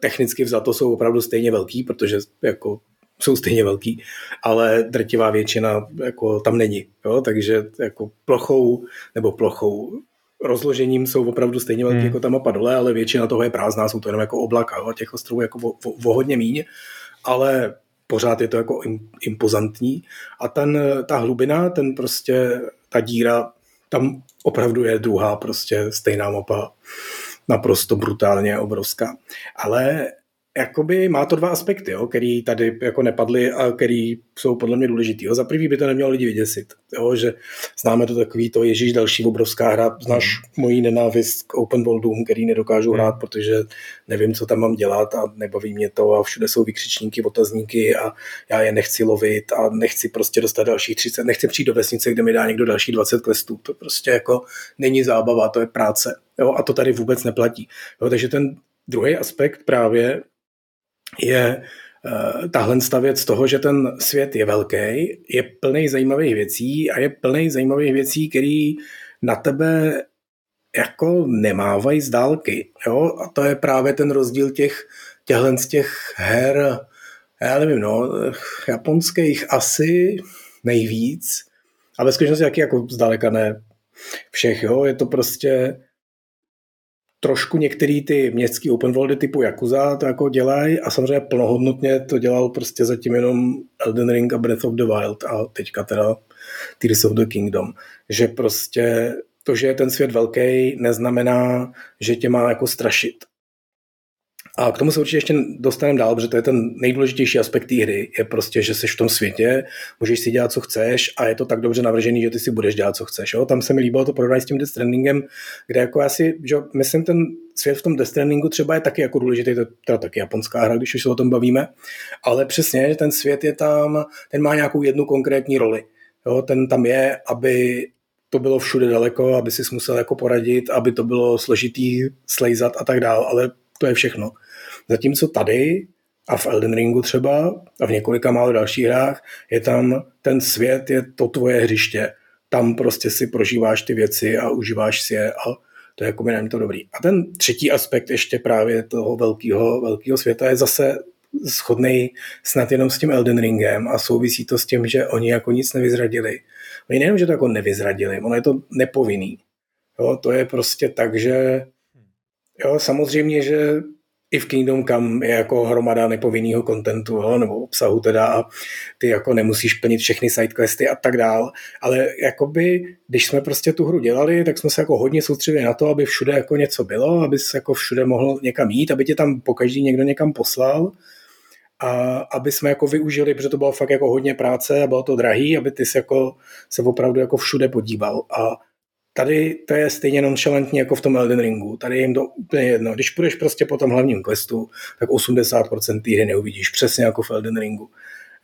technicky vzato jsou opravdu stejně velký, protože jako jsou stejně velký, ale drtivá většina jako tam není. Jo? Takže jako plochou nebo plochou rozložením jsou opravdu stejně velký hmm. jako ta mapa dole, ale většina toho je prázdná, jsou to jenom jako oblaka, jo? těch ostrovů jako o, o, o hodně míň, ale pořád je to jako impozantní a ten, ta hlubina, ten prostě, ta díra, tam opravdu je druhá prostě stejná mapa naprosto brutálně obrovská. Ale jakoby má to dva aspekty, jo, který tady jako nepadly a který jsou podle mě důležitý. Jo. Za prvý by to nemělo lidi vyděsit, jo, že známe to takový to, ježíš, další obrovská hra, znáš mm. mojí nenávist k open worldům, který nedokážu mm. hrát, protože nevím, co tam mám dělat a nebaví mě to a všude jsou vykřičníky, otazníky a já je nechci lovit a nechci prostě dostat dalších 30, nechci přijít do vesnice, kde mi dá někdo další 20 questů. To prostě jako není zábava, to je práce. Jo, a to tady vůbec neplatí. Jo, takže ten druhý aspekt právě je uh, tahle věc toho, že ten svět je velký, je plný zajímavých věcí a je plný zajímavých věcí, které na tebe jako nemávají z dálky. Jo? A to je právě ten rozdíl těch těchhle z těch her, já nevím, no, japonských asi nejvíc, a ve skutečnosti taky jako zdaleka ne všech, jo? je to prostě trošku některý ty městský open worldy typu Yakuza to jako dělají a samozřejmě plnohodnotně to dělal prostě zatím jenom Elden Ring a Breath of the Wild a teďka teda Tears of the Kingdom. Že prostě to, že je ten svět velký, neznamená, že tě má jako strašit. A k tomu se určitě ještě dostaneme dál, protože to je ten nejdůležitější aspekt té hry. Je prostě, že jsi v tom světě, můžeš si dělat, co chceš a je to tak dobře navržený, že ty si budeš dělat, co chceš. Jo? Tam se mi líbilo to porovnání s tím Death Strandingem, kde jako já si, že myslím, ten svět v tom Death Strandingu třeba je taky jako důležitý, to je teda taky japonská hra, když už se o tom bavíme, ale přesně, že ten svět je tam, ten má nějakou jednu konkrétní roli. Jo? Ten tam je, aby to bylo všude daleko, aby si musel jako poradit, aby to bylo složitý slejzat a tak dál, ale to je všechno. Zatímco tady a v Elden Ringu třeba a v několika málo dalších hrách je tam ten svět, je to tvoje hřiště. Tam prostě si prožíváš ty věci a užíváš si je a to je jako by to dobrý. A ten třetí aspekt ještě právě toho velkého, velkého světa je zase shodný snad jenom s tím Elden Ringem a souvisí to s tím, že oni jako nic nevyzradili. Oni nejenom, že to jako nevyzradili, ono je to nepovinný. Jo, to je prostě tak, že jo, samozřejmě, že i v Kingdom Come je jako hromada nepovinného kontentu, jo, nebo obsahu teda a ty jako nemusíš plnit všechny sidequesty a tak dál, ale jakoby, když jsme prostě tu hru dělali, tak jsme se jako hodně soustředili na to, aby všude jako něco bylo, aby se jako všude mohl někam jít, aby tě tam pokaždý někdo někam poslal a aby jsme jako využili, protože to bylo fakt jako hodně práce a bylo to drahý, aby ty se, jako, se opravdu jako všude podíval. A tady to je stejně nonchalantní jako v tom Elden Ringu. Tady je jim to úplně jedno. Když půjdeš prostě po tom hlavním questu, tak 80% té hry neuvidíš, přesně jako v Elden Ringu.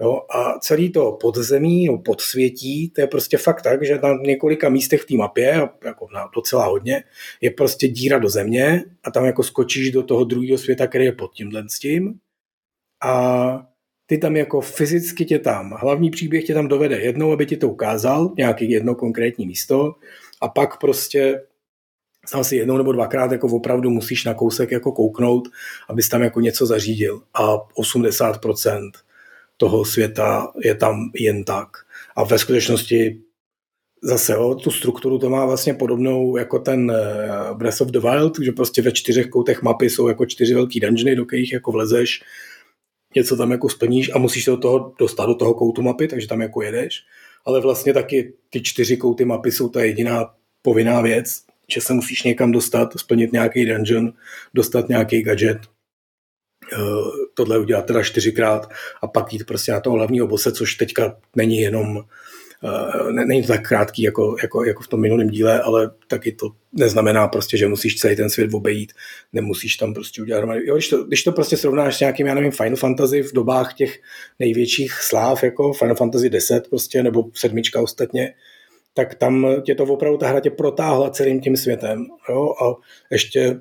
Jo, a celý to podzemí, no, podsvětí, to je prostě fakt tak, že na několika místech v té mapě, jako na docela hodně, je prostě díra do země a tam jako skočíš do toho druhého světa, který je pod tímhle s tím a ty tam jako fyzicky tě tam, hlavní příběh tě tam dovede jednou, aby ti to ukázal, nějaký jedno konkrétní místo a pak prostě tam si jednou nebo dvakrát jako opravdu musíš na kousek jako kouknout, abys tam jako něco zařídil a 80% toho světa je tam jen tak. A ve skutečnosti zase o tu strukturu to má vlastně podobnou jako ten eh, Breath of the Wild, že prostě ve čtyřech koutech mapy jsou jako čtyři velký dungeony, do kterých jako vlezeš, něco tam jako splníš a musíš se do toho dostat do toho koutu mapy, takže tam jako jedeš. Ale vlastně taky ty čtyři kouty mapy jsou ta jediná povinná věc, že se musíš někam dostat, splnit nějaký dungeon, dostat nějaký gadget, eh, tohle udělat teda čtyřikrát a pak jít prostě na toho hlavního bose, což teďka není jenom Eh, není to tak krátký jako, jako, jako v tom minulém díle, ale taky to neznamená prostě, že musíš celý ten svět obejít, nemusíš tam prostě udělat hromady. Jo, když, to, když to prostě srovnáš s nějakým, já nevím, Final Fantasy v dobách těch největších sláv, jako Final Fantasy 10 prostě, nebo sedmička ostatně, tak tam tě to opravdu, ta hra tě protáhla celým tím světem. Jo? A ještě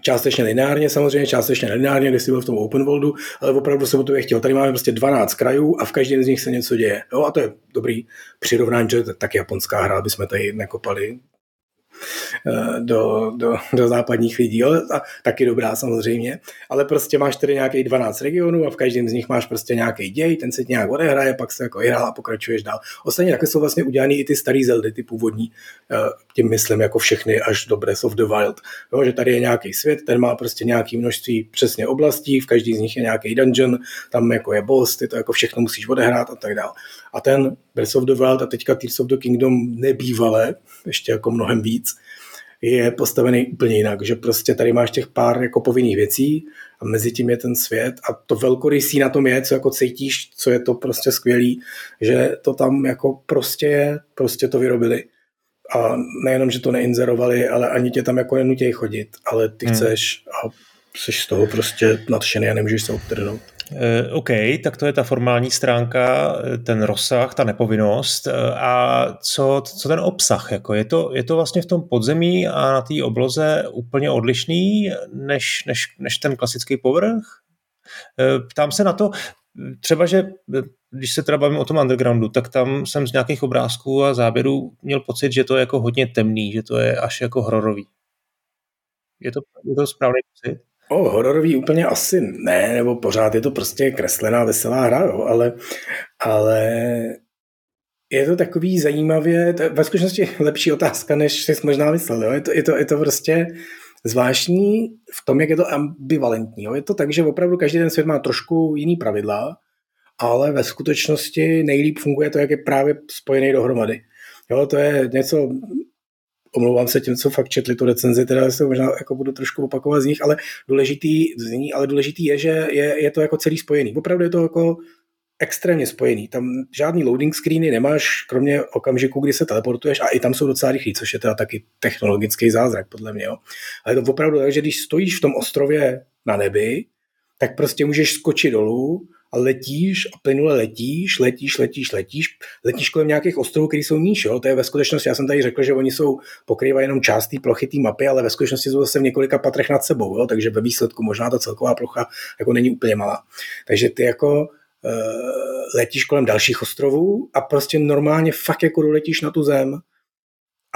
částečně lineárně samozřejmě, částečně lineárně, když jsi byl v tom open worldu, ale opravdu se o to chtěl. Tady máme prostě 12 krajů a v každém z nich se něco děje. Jo, a to je dobrý přirovnání, že to je tak japonská hra, aby jsme tady nekopali do, do, do západních lidí, jo? a taky dobrá samozřejmě, ale prostě máš tady nějaký 12 regionů a v každém z nich máš prostě nějaký děj, ten se nějak odehraje, pak se jako hrál a pokračuješ dál. Ostatně také jsou vlastně udělané i ty staré Zeldy, ty původní, eh, tím myslím jako všechny až do Breath of the Wild, jo? že tady je nějaký svět, ten má prostě nějaký množství přesně oblastí, v každý z nich je nějaký dungeon, tam jako je boss, ty to jako všechno musíš odehrát a tak dále. A ten Breath of the Wild a teďka Tears of the Kingdom nebývalé, ještě jako mnohem víc, je postavený úplně jinak, že prostě tady máš těch pár jako povinných věcí a mezi tím je ten svět a to velkorysí na tom je, co jako cítíš, co je to prostě skvělý, že to tam jako prostě je, prostě to vyrobili. A nejenom, že to neinzerovali, ale ani tě tam jako nenutějí chodit, ale ty hmm. chceš a jsi z toho prostě nadšený a nemůžeš se odtrhnout. Eh, OK, tak to je ta formální stránka, eh, ten rozsah, ta nepovinnost. Eh, a co, co ten obsah? Jako je, to, je to vlastně v tom podzemí a na té obloze úplně odlišný než, než, než ten klasický povrch? Ptám se na to, třeba, že když se teda bavím o tom undergroundu, tak tam jsem z nějakých obrázků a záběrů měl pocit, že to je jako hodně temný, že to je až jako hororový. Je to, je to správný pocit? O, hororový úplně asi ne, nebo pořád je to prostě kreslená, veselá hra, jo, ale, ale je to takový zajímavě, to je ve skutečnosti lepší otázka, než jsi možná myslel, jo. Je, to, je, to, je to prostě zvláštní v tom, jak je to ambivalentní. Jo. Je to tak, že opravdu každý ten svět má trošku jiný pravidla, ale ve skutečnosti nejlíp funguje to, jak je právě spojený dohromady. Jo, to je něco omlouvám se těm, co fakt četli tu recenzi, teda se možná jako budu trošku opakovat z nich, ale důležitý, z ní, ale důležitý je, že je, je to jako celý spojený. Opravdu je to jako extrémně spojený. Tam žádný loading screeny nemáš, kromě okamžiku, kdy se teleportuješ a i tam jsou docela rychlí, což je teda taky technologický zázrak, podle mě. Jo. Ale je to opravdu tak, že když stojíš v tom ostrově na nebi, tak prostě můžeš skočit dolů a letíš a plynule letíš, letíš, letíš, letíš, letíš kolem nějakých ostrovů, které jsou níž. Jo? To je ve skutečnosti, já jsem tady řekl, že oni jsou pokrývají jenom část té plochy té mapy, ale ve skutečnosti jsou zase v několika patrech nad sebou, jo? takže ve výsledku možná ta celková plocha jako není úplně malá. Takže ty jako uh, letíš kolem dalších ostrovů a prostě normálně fakt jako doletíš na tu zem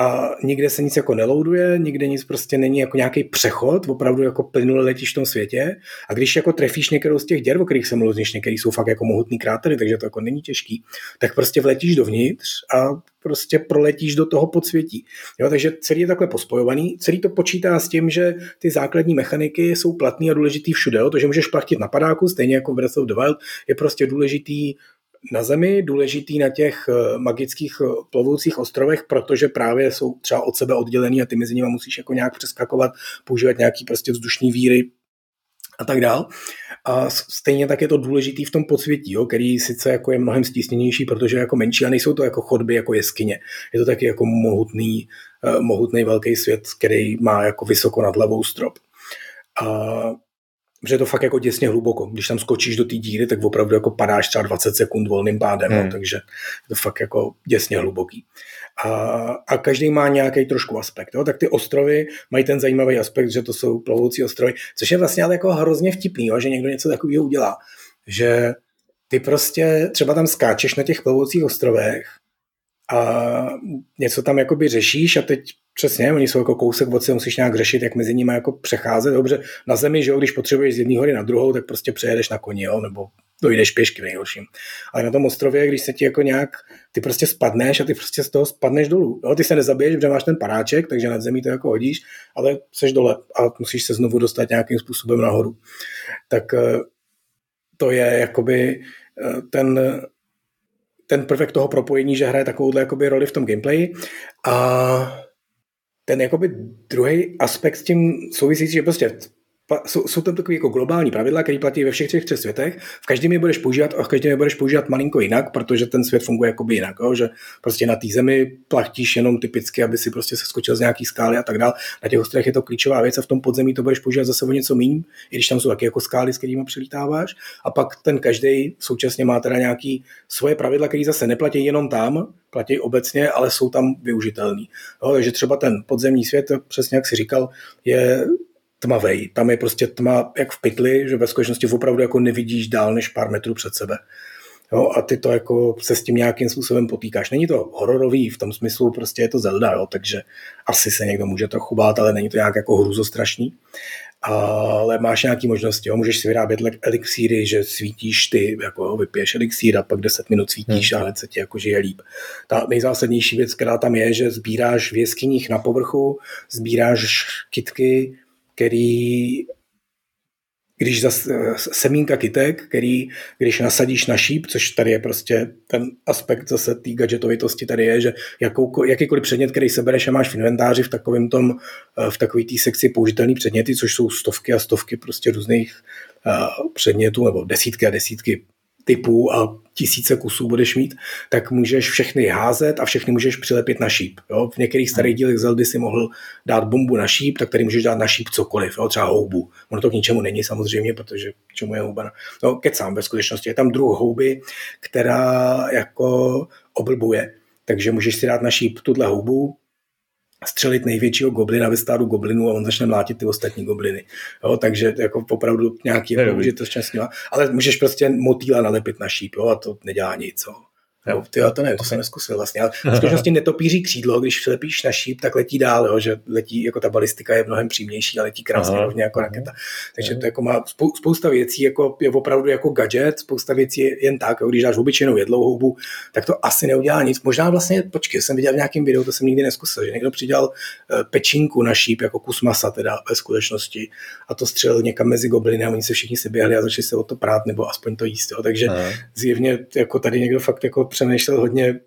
a nikde se nic jako nelouduje, nikde nic prostě není jako nějaký přechod, opravdu jako plynule letíš v tom světě a když jako trefíš některou z těch děr, o kterých jsem mluvil, některý jsou fakt jako mohutný krátery, takže to jako není těžký, tak prostě vletíš dovnitř a prostě proletíš do toho podsvětí. Jo, takže celý je takhle pospojovaný, celý to počítá s tím, že ty základní mechaniky jsou platné a důležitý všude. Jo? To, že můžeš platit na padáku, stejně jako v Breath of the Wild, je prostě důležitý na Zemi, důležitý na těch eh, magických eh, plovoucích ostrovech, protože právě jsou třeba od sebe oddělený a ty mezi nimi musíš jako nějak přeskakovat, používat nějaký prostě vzdušní víry a tak dál. A stejně tak je to důležitý v tom podsvětí, jo, který sice jako je mnohem stísněnější, protože jako menší a nejsou to jako chodby, jako jeskyně. Je to taky jako mohutný, uh, mohutný velký svět, který má jako vysoko nad hlavou strop. A že je to fakt jako děsně hluboko. Když tam skočíš do té díry, tak opravdu jako padáš třeba 20 sekund volným pádem, hmm. no, takže je to fakt jako děsně hluboký. A, a každý má nějaký trošku aspekt. Jo? Tak ty ostrovy mají ten zajímavý aspekt, že to jsou plovoucí ostrovy, což je vlastně ale jako hrozně vtipný, jo? že někdo něco takového udělá. Že ty prostě třeba tam skáčeš na těch plovoucích ostrovech a něco tam jakoby řešíš a teď Přesně, oni jsou jako kousek od sebe, musíš nějak řešit, jak mezi nimi jako přecházet. Dobře, na zemi, že jo, když potřebuješ z jedné hory na druhou, tak prostě přejedeš na koni, jo, nebo dojdeš pěšky nejhorším. Ale na tom ostrově, když se ti jako nějak, ty prostě spadneš a ty prostě z toho spadneš dolů. Jo? Ty se nezabiješ, protože máš ten paráček, takže nad zemí to jako hodíš, ale seš dole a musíš se znovu dostat nějakým způsobem nahoru. Tak eh, to je jakoby eh, ten, ten prvek toho propojení, že hraje takovouhle jakoby roli v tom gameplay. A ten jakoby druhý aspekt s tím souvisí, že prostě jsou, jsou tam takové jako globální pravidla, které platí ve všech těch třech světech. V každém je budeš používat a v každém je budeš používat malinko jinak, protože ten svět funguje jakoby jinak. Jo? Že prostě na té zemi platíš jenom typicky, aby si prostě se skočil z nějaký skály a tak dále. Na těch ostrovech je to klíčová věc a v tom podzemí to budeš používat zase o něco méně, i když tam jsou taky jako skály, s kterými přilítáváš. A pak ten každý současně má teda nějaký svoje pravidla, které zase neplatí jenom tam, platí obecně, ale jsou tam využitelný. Jo, takže třeba ten podzemní svět, přesně jak si říkal, je tmavej. Tam je prostě tma jak v pytli, že ve skutečnosti opravdu jako nevidíš dál než pár metrů před sebe. Jo, a ty to jako se s tím nějakým způsobem potýkáš. Není to hororový, v tom smyslu prostě je to Zelda, jo, takže asi se někdo může trochu bát, ale není to nějak jako hruzostrašný. Ale máš nějaké možnosti, jo. můžeš si vyrábět elixíry, že svítíš ty, jako jo, vypiješ elixír a pak 10 minut svítíš hmm. a hned se ti jako žije líp. Ta nejzásadnější věc, která tam je, že sbíráš v jeskyních na povrchu, sbíráš kitky, který když zas, semínka kytek, který, když nasadíš na šíp, což tady je prostě ten aspekt zase té gadgetovitosti tady je, že jakou, jakýkoliv předmět, který sebereš a máš v inventáři v takovém tom, v takové té sekci použitelný předměty, což jsou stovky a stovky prostě různých uh, předmětů, nebo desítky a desítky typů a tisíce kusů budeš mít, tak můžeš všechny házet a všechny můžeš přilepit na šíp. Jo? V některých starých dílech Zeldy si mohl dát bombu na šíp, tak tady můžeš dát na šíp cokoliv, jo? třeba houbu. Ono to k ničemu není samozřejmě, protože k čemu je houba. No, kecám ve skutečnosti. Je tam druh houby, která jako oblbuje. Takže můžeš si dát na šíp tuhle houbu, střelit největšího goblina ve stádu goblinů a on začne mlátit ty ostatní gobliny. Jo, takže jako opravdu nějaký jako užitočnost ale můžeš prostě motýla nalepit na šíp jo, a to nedělá nic. Jo. Jo, ty, to nevím, to jsem neskusil vlastně. Ale v skutečnosti netopíří křídlo, když přilepíš na šíp, tak letí dál, jo, že letí, jako ta balistika je mnohem přímější a letí krásně rovně jako raketa. Takže to jako má spou, spousta věcí, jako je opravdu jako gadget, spousta věcí je jen tak, jo, když dáš obyčejnou jedlou houbu, tak to asi neudělá nic. Možná vlastně, počkej, jsem viděl v nějakém videu, to jsem nikdy neskusil, že někdo přidělal eh, pečínku na šíp, jako kus masa teda ve skutečnosti a to střelil někam mezi gobliny a oni se všichni se běhli a začali se o to prát nebo aspoň to jíst. Jo. Takže Aha. zjevně jako tady někdo fakt jako přemýšlel hodně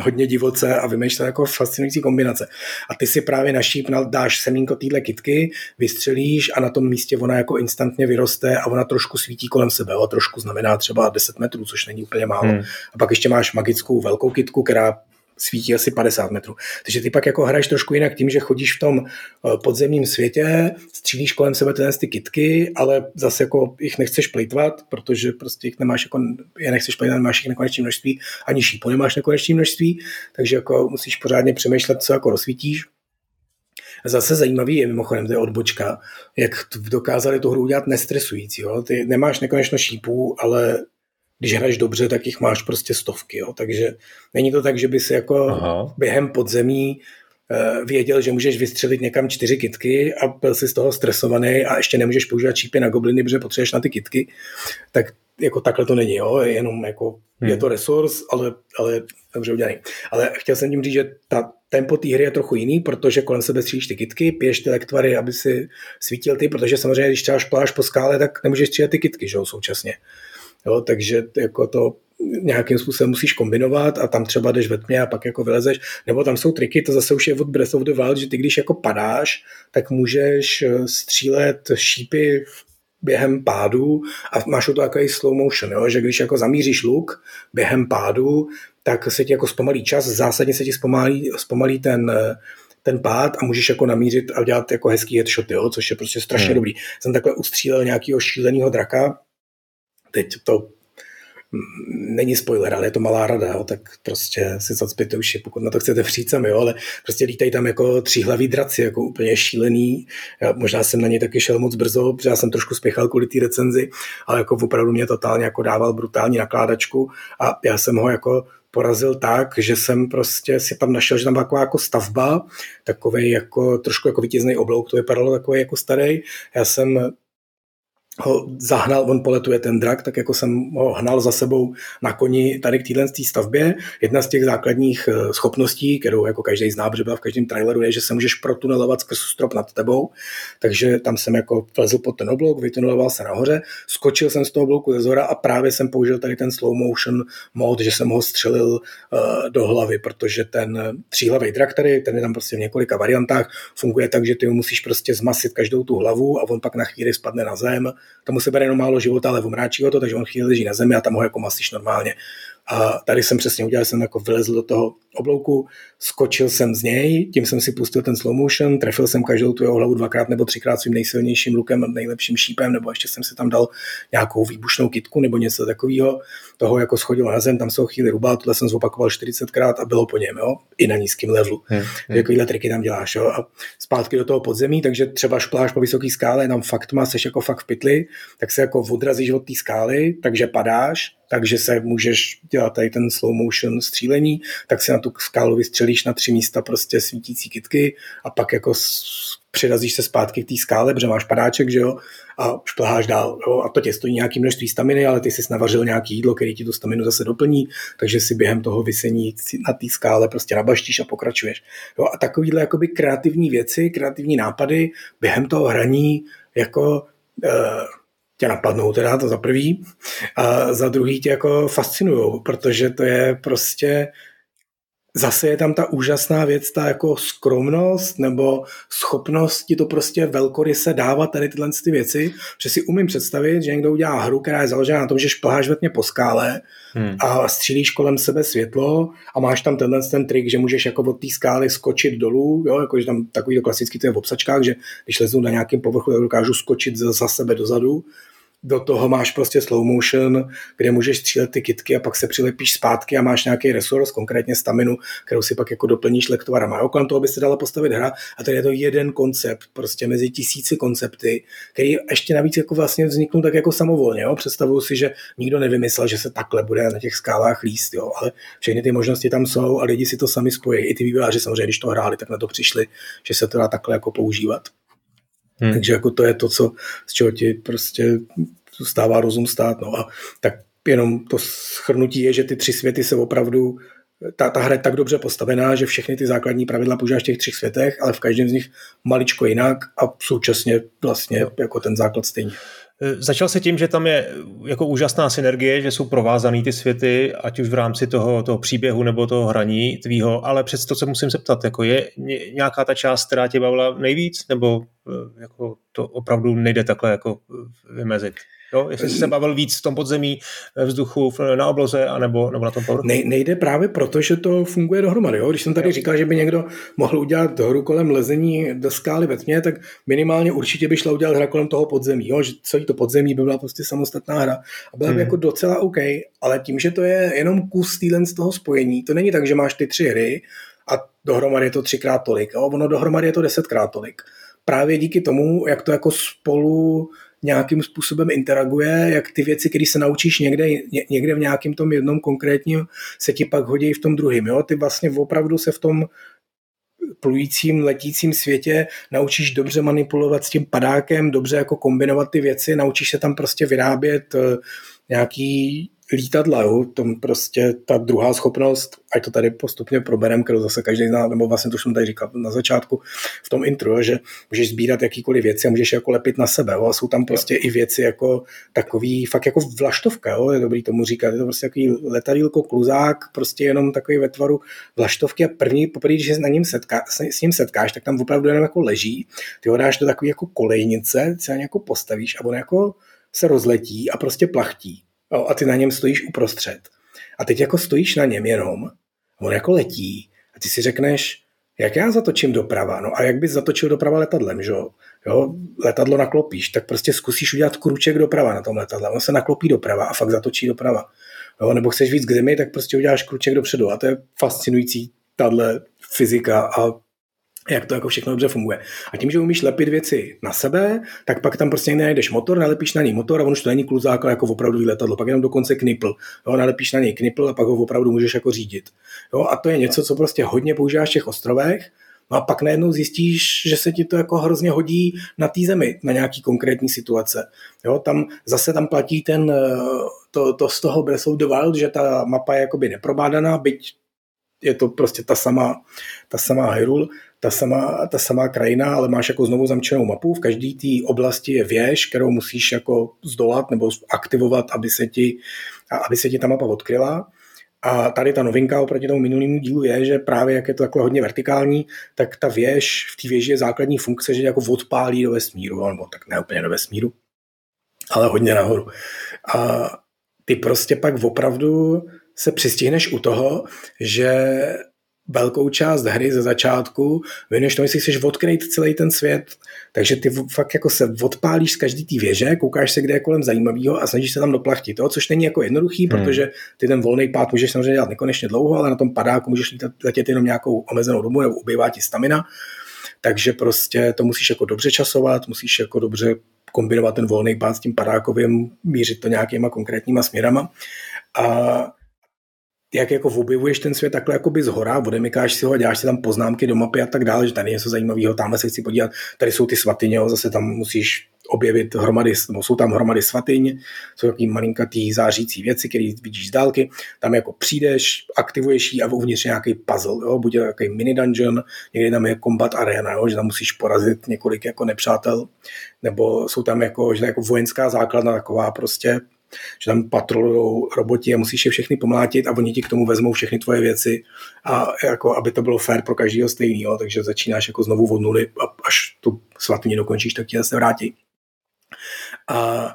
hodně divoce a vymýšlel jako fascinující kombinace. A ty si právě na šíp dáš semínko téhle kitky, vystřelíš a na tom místě ona jako instantně vyroste a ona trošku svítí kolem sebe. O trošku znamená třeba 10 metrů, což není úplně málo. Hmm. A pak ještě máš magickou velkou kitku, která svítí asi 50 metrů. Takže ty pak jako hraješ trošku jinak tím, že chodíš v tom eh, podzemním světě, střílíš kolem sebe tyhle ty kitky, ale zase jako jich nechceš plejtvat, protože prostě jich nemáš jako, je nechceš plejtvat, nemáš jich nekonečné množství, ani šípu nemáš nekonečné množství, takže jako musíš pořádně přemýšlet, co jako rozsvítíš. Zase zajímavý je mimochodem, to je odbočka, jak dokázali tu hru udělat nestresující. Jo? Ty nemáš nekonečno šípů, ale když hraješ dobře, tak jich máš prostě stovky. Jo? Takže není to tak, že by si jako Aha. během podzemí eh, věděl, že můžeš vystřelit někam čtyři kitky a byl si z toho stresovaný a ještě nemůžeš používat čípy na gobliny, protože potřebuješ na ty kitky, tak jako takhle to není, jo? jenom jako hmm. je to resource, ale, ale dobře udělaný. Ale chtěl jsem tím říct, že ta tempo té hry je trochu jiný, protože kolem sebe střílíš ty kitky, piješ ty lektvary, aby si svítil ty, protože samozřejmě, když třeba špláš po skále, tak nemůžeš střílet ty kitky, že jo, současně. Jo, takže jako to nějakým způsobem musíš kombinovat a tam třeba jdeš ve tmě a pak jako vylezeš, nebo tam jsou triky, to zase už je od Breath of the Wild, že ty když jako padáš, tak můžeš eh, střílet šípy během pádu a máš to takový slow motion, jo? že když jako zamíříš luk během pádu, tak se ti jako zpomalí čas, zásadně se ti zpomalí, zpomalí ten, ten pád a můžeš jako namířit a dělat jako hezký headshoty, jo? což je prostě strašně hmm. dobrý. Jsem takhle ustřílel nějakého šíleného draka, teď to není spoiler, ale je to malá rada, jo, tak prostě si zacpěte už, pokud na to chcete přijít sami, jo, ale prostě lítají tam jako tříhlavý draci, jako úplně šílený. Já, možná jsem na něj taky šel moc brzo, protože já jsem trošku spěchal kvůli té recenzi, ale jako opravdu mě totálně jako dával brutální nakládačku a já jsem ho jako porazil tak, že jsem prostě si tam našel, že tam byla taková jako stavba, takový jako trošku jako vítězný oblouk, to vypadalo takový jako starý. Já jsem ho zahnal, on poletuje ten drak, tak jako jsem ho hnal za sebou na koni tady k téhle stavbě. Jedna z těch základních eh, schopností, kterou jako každý zná, protože byla v každém traileru, je, že se můžeš protunelovat skrz strop nad tebou. Takže tam jsem jako vlezl pod ten oblok, vytuneloval se nahoře, skočil jsem z toho oblouku ze zora a právě jsem použil tady ten slow motion mod, že jsem ho střelil uh, do hlavy, protože ten tříhlavý drak tady, ten je tam prostě v několika variantách, funguje tak, že ty musíš prostě zmasit každou tu hlavu a on pak na chvíli spadne na zem tomu se bere jenom málo života, ale omráčí ho to, takže on chvíli leží na zemi a tam ho jako masíš normálně. A tady jsem přesně udělal, jsem jako vylezl do toho oblouku, skočil jsem z něj, tím jsem si pustil ten slow motion, trefil jsem každou tu jeho hlavu dvakrát nebo třikrát svým nejsilnějším lukem, nejlepším šípem, nebo ještě jsem si tam dal nějakou výbušnou kitku nebo něco takového. Toho jako schodilo na zem, tam se ho chvíli rubal, tohle jsem zopakoval 40krát a bylo po něm, jo? i na nízkém levelu. Hmm, hmm. Takovýhle triky tam děláš. Jo? A zpátky do toho podzemí, takže třeba špláš po vysoké skále, tam fakt má, seš jako fakt v pytli, tak se jako odrazíš od té skály, takže padáš, takže se můžeš dělat tady ten slow motion střílení, tak si na tu skálu vystřelíš na tři místa prostě svítící kitky a pak jako přirazíš se zpátky k té skále, protože máš padáček, že jo, a šplháš dál. Jo? A to tě stojí nějaký množství staminy, ale ty jsi navařil nějaký jídlo, který ti tu staminu zase doplní, takže si během toho vysení na té skále prostě nabaštíš a pokračuješ. Jo? A takovýhle jakoby kreativní věci, kreativní nápady během toho hraní jako uh, tě napadnou teda, to za prvý, a za druhý tě jako fascinují, protože to je prostě zase je tam ta úžasná věc, ta jako skromnost nebo schopnost ti to prostě velkoryse dávat tady tyhle ty věci, že si umím představit, že někdo udělá hru, která je založena na tom, že šplháš vetně po skále hmm. a střílíš kolem sebe světlo a máš tam tenhle ten trik, že můžeš jako od té skály skočit dolů, jo, jako že tam takový to klasický to je v obsačkách, že když lezu na nějakém povrchu, tak dokážu skočit za sebe dozadu do toho máš prostě slow motion, kde můžeš střílet ty kitky a pak se přilepíš zpátky a máš nějaký resurs, konkrétně staminu, kterou si pak jako doplníš lektovarama. Jo, kolem toho by se dala postavit hra a tady je to jeden koncept, prostě mezi tisíci koncepty, který ještě navíc jako vlastně vzniknul tak jako samovolně. Jo. Představuju si, že nikdo nevymyslel, že se takhle bude na těch skálách líst, jo, ale všechny ty možnosti tam jsou a lidi si to sami spojí. I ty vývojáři samozřejmě, když to hráli, tak na to přišli, že se to dá takhle jako používat. Hmm. Takže jako to je to, co, z čeho ti prostě stává rozum stát. No a tak jenom to schrnutí je, že ty tři světy se opravdu ta, ta hra je tak dobře postavená, že všechny ty základní pravidla používáš v těch třech světech, ale v každém z nich maličko jinak a současně vlastně jako ten základ stejně. Eh, začal se tím, že tam je jako úžasná synergie, že jsou provázané ty světy, ať už v rámci toho, toho příběhu nebo toho hraní tvýho, ale přesto se musím zeptat, jako je nějaká ta část, která tě bavila nejvíc, nebo eh, jako to opravdu nejde takhle jako eh, vymezit? Jo? Jestli jsi se *clears throat* bavil víc v tom podzemí, vzduchu, na obloze, anebo, nebo na tom povrchu? Ne, nejde právě proto, že to funguje dohromady. Jo? Když jsem tady jo. říkal, že by někdo mohl udělat hru kolem lezení do skály ve tmě, tak minimálně určitě by šla udělat hra kolem toho podzemí. Jo? Že celý to podzemí by byla prostě samostatná hra. A byla by hmm. jako docela OK, ale tím, že to je jenom kus týlen z toho spojení, to není tak, že máš ty tři hry a dohromady je to třikrát tolik. Jo? Ono dohromady je to desetkrát tolik. Právě díky tomu, jak to jako spolu nějakým způsobem interaguje, jak ty věci, které se naučíš někde, někde v nějakém tom jednom konkrétním, se ti pak hodí v tom druhém. Jo? Ty vlastně opravdu se v tom plujícím, letícím světě naučíš dobře manipulovat s tím padákem, dobře jako kombinovat ty věci, naučíš se tam prostě vyrábět eh, nějaký lítadla, jo, tom prostě ta druhá schopnost, ať to tady postupně proberem, kterou zase každý zná, nebo vlastně to jsem tady říkal na začátku v tom intro, že můžeš sbírat jakýkoliv věci a můžeš jako lepit na sebe, jo, a jsou tam prostě jo. i věci jako takový, fakt jako vlaštovka, jo, je dobrý tomu říkat, je to prostě takový letadílko, kluzák, prostě jenom takový ve tvaru vlaštovky a první, poprvé, když na ním setká, s, s ním setkáš, tak tam opravdu jenom jako leží, ty ho dáš do takový jako kolejnice, se jako postavíš a on jako se rozletí a prostě plachtí. Jo, a ty na něm stojíš uprostřed. A teď jako stojíš na něm jenom, on jako letí a ty si řekneš, jak já zatočím doprava, no a jak bys zatočil doprava letadlem, že jo? letadlo naklopíš, tak prostě zkusíš udělat kruček doprava na tom letadle, on se naklopí doprava a fakt zatočí doprava. Jo? Nebo chceš víc k zemi, tak prostě uděláš kruček dopředu a to je fascinující tahle fyzika a jak to jako všechno dobře funguje. A tím, že umíš lepit věci na sebe, tak pak tam prostě někde najdeš motor, nalepíš na něj motor a on už to není kluzák, jako opravdu letadlo. Pak jenom dokonce knipl. Jo, nalepíš na něj knipl a pak ho opravdu můžeš jako řídit. Jo, a to je něco, co prostě hodně používáš v těch ostrovech. No a pak najednou zjistíš, že se ti to jako hrozně hodí na té zemi, na nějaký konkrétní situace. Jo, tam zase tam platí ten, eh, to, to z toho Breath of the Wild, že ta mapa je jakoby neprobádaná, byť je to prostě ta sama, ta sama Hyrule, ta samá, ta samá krajina, ale máš jako znovu zamčenou mapu. V každé té oblasti je věž, kterou musíš jako zdolat nebo aktivovat, aby se ti, aby se ti ta mapa odkryla. A tady ta novinka oproti tomu minulému dílu je, že právě jak je to takhle hodně vertikální, tak ta věž, v té věži je základní funkce, že jako odpálí do vesmíru, nebo tak ne úplně do vesmíru, ale hodně nahoru. A ty prostě pak opravdu se přistihneš u toho, že velkou část hry ze začátku věnuješ tomu, jestli chceš odkryt celý ten svět, takže ty fakt jako se odpálíš z každý té věže, koukáš se, kde je kolem zajímavého a snažíš se tam doplachtit, to, což není jako jednoduchý, hmm. protože ty ten volný pád můžeš samozřejmě dělat nekonečně dlouho, ale na tom padáku můžeš letět jenom nějakou omezenou dobu nebo ubývá ti stamina, takže prostě to musíš jako dobře časovat, musíš jako dobře kombinovat ten volný pád s tím padákovým, mířit to nějakýma konkrétníma směrama. A jak jako objevuješ ten svět takhle jako by z hora, odemykáš si ho děláš si tam poznámky do mapy a tak dále, že tady je něco zajímavého, tamhle se chci podívat, tady jsou ty svatyně, jo, zase tam musíš objevit hromady, nebo jsou tam hromady svatyň, jsou takový malinkatý zářící věci, které vidíš z dálky, tam jako přijdeš, aktivuješ ji a uvnitř nějaký puzzle, jo, buď nějaký mini dungeon, někdy tam je combat arena, jo, že tam musíš porazit několik jako nepřátel, nebo jsou tam jako, že jako vojenská základna taková prostě že tam patrolují roboti a musíš je všechny pomlátit a oni ti k tomu vezmou všechny tvoje věci a jako, aby to bylo fair pro každého stejného, takže začínáš jako znovu od nuly a až tu svatyni dokončíš, tak ti zase vrátí. A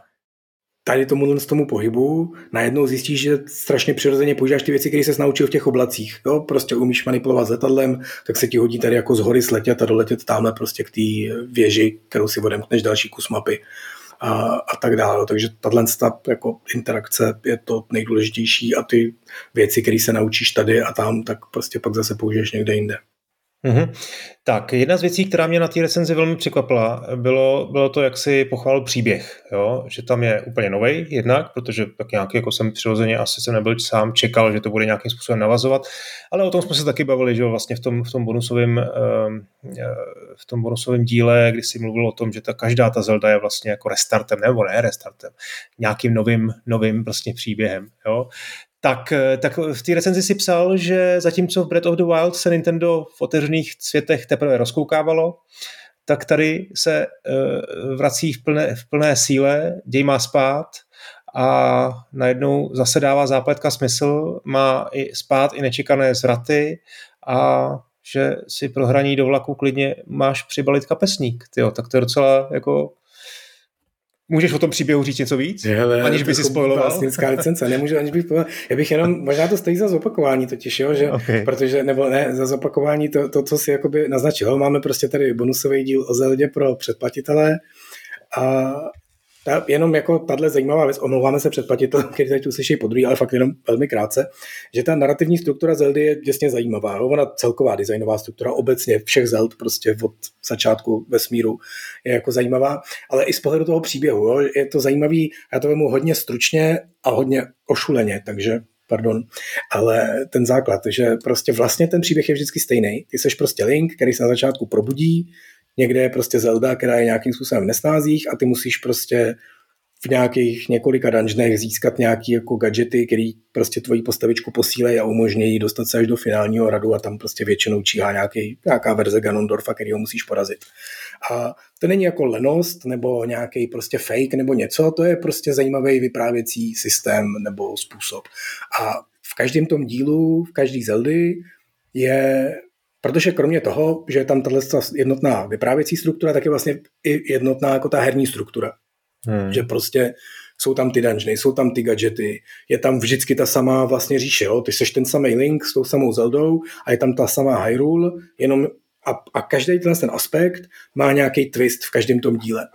tady tomu z tomu pohybu najednou zjistíš, že strašně přirozeně používáš ty věci, které se naučil v těch oblacích. Jo? Prostě umíš manipulovat s letadlem, tak se ti hodí tady jako z hory sletět a doletět tamhle prostě k té věži, kterou si odemkneš další kus mapy a, a tak dále. Takže tahle jako interakce je to nejdůležitější a ty věci, které se naučíš tady a tam, tak prostě pak zase použiješ někde jinde. Mm-hmm. Tak, jedna z věcí, která mě na té recenzi velmi překvapila, bylo, bylo to, jak si pochválil příběh, jo? že tam je úplně nový jednak, protože tak nějak jako jsem přirozeně asi jsem nebyl sám čekal, že to bude nějakým způsobem navazovat, ale o tom jsme se taky bavili, že vlastně v tom, v tom bonusovém ehm, v tom bonusovém díle, kdy si mluvil o tom, že ta každá ta Zelda je vlastně jako restartem, nebo ne restartem, nějakým novým, novým vlastně příběhem. Jo? Tak, eh, tak v té recenzi si psal, že zatímco v Breath of the Wild se Nintendo v otevřených světech teprve rozkoukávalo, tak tady se uh, vrací v plné, v plné síle, děj má spát a najednou zase dává zápletka smysl, má i spát i nečekané zvraty a že si pro hraní do vlaku klidně máš přibalit kapesník. Tyjo, tak to je docela jako Můžeš o tom příběhu říct něco víc? Hele, aniž by si spojiloval? Vlastnická licence, nemůžu, aniž bych spojiloval. Já bych jenom, možná to stojí za zopakování totiž, jo, že, okay. protože, nebo ne, za zopakování to, to, co si jakoby naznačil. Máme prostě tady bonusový díl o Zeldě pro předplatitele a ta, jenom jako tahle zajímavá věc, omlouváme se předplatitel, který teď uslyší po druhý, ale fakt jenom velmi krátce, že ta narrativní struktura Zeldy je děsně zajímavá. Ona celková designová struktura obecně všech Zeld prostě od začátku vesmíru je jako zajímavá, ale i z pohledu toho příběhu. Jo, je to zajímavý, já to vemu hodně stručně a hodně ošuleně, takže pardon, ale ten základ, že prostě vlastně ten příběh je vždycky stejný. Ty seš prostě Link, který se na začátku probudí, někde je prostě Zelda, která je nějakým způsobem v nesnázích a ty musíš prostě v nějakých několika dungeonech získat nějaký jako gadgety, který prostě tvoji postavičku posílejí a umožňují dostat se až do finálního radu a tam prostě většinou číhá nějaký, nějaká verze Ganondorfa, který ho musíš porazit. A to není jako lenost nebo nějaký prostě fake nebo něco, to je prostě zajímavý vyprávěcí systém nebo způsob. A v každém tom dílu, v každý Zeldy je Protože kromě toho, že je tam tato jednotná vyprávěcí struktura, tak je vlastně i jednotná jako ta herní struktura. Hmm. Že prostě jsou tam ty dungeony, jsou tam ty gadgety, je tam vždycky ta samá vlastně říše, jo? ty seš ten samý Link s tou samou Zeldou a je tam ta samá Hyrule, jenom a, a každý ten, ten aspekt má nějaký twist v každém tom díle.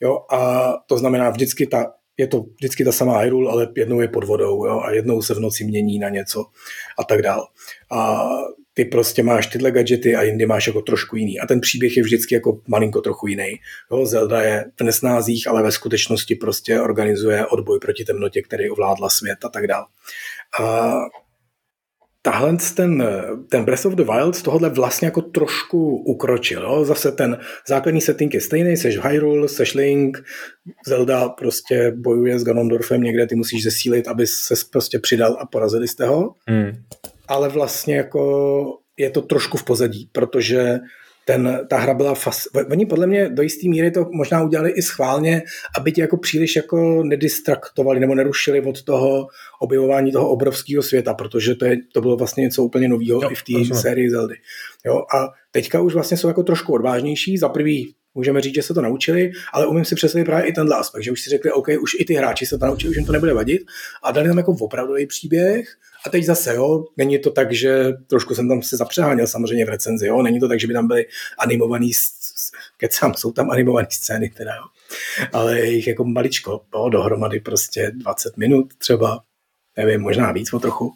Jo? A to znamená vždycky ta je to vždycky ta samá Hyrule, ale jednou je pod vodou jo? a jednou se v noci mění na něco a tak dál. A ty prostě máš tyhle gadgety a jindy máš jako trošku jiný. A ten příběh je vždycky jako malinko trochu jiný. Jo, Zelda je v nesnázích, ale ve skutečnosti prostě organizuje odboj proti temnotě, který ovládla svět a tak dále. A tahle ten, ten Breath of the Wild z tohohle vlastně jako trošku ukročil. Jo? Zase ten základní setting je stejný, seš v Hyrule, seš Link, Zelda prostě bojuje s Ganondorfem někde, ty musíš zesílit, aby se prostě přidal a porazili jste ho. Hmm ale vlastně jako je to trošku v pozadí, protože ten, ta hra byla fas... Oni podle mě do jisté míry to možná udělali i schválně, aby tě jako příliš jako nedistraktovali nebo nerušili od toho objevování toho obrovského světa, protože to, je, to bylo vlastně něco úplně nového i v té sérii Zeldy. Jo, a teďka už vlastně jsou jako trošku odvážnější. Za prvý můžeme říct, že se to naučili, ale umím si představit právě i tenhle aspekt, že už si řekli, OK, už i ty hráči se to naučili, už jim to nebude vadit a dali tam jako opravdový příběh a teď zase, jo, není to tak, že trošku jsem tam se zapřeháněl samozřejmě v recenzi, jo, není to tak, že by tam byly animovaný, kecám, jsou tam animované scény teda, jo, ale jich jako maličko, jo, dohromady prostě 20 minut třeba, nevím, možná víc o trochu,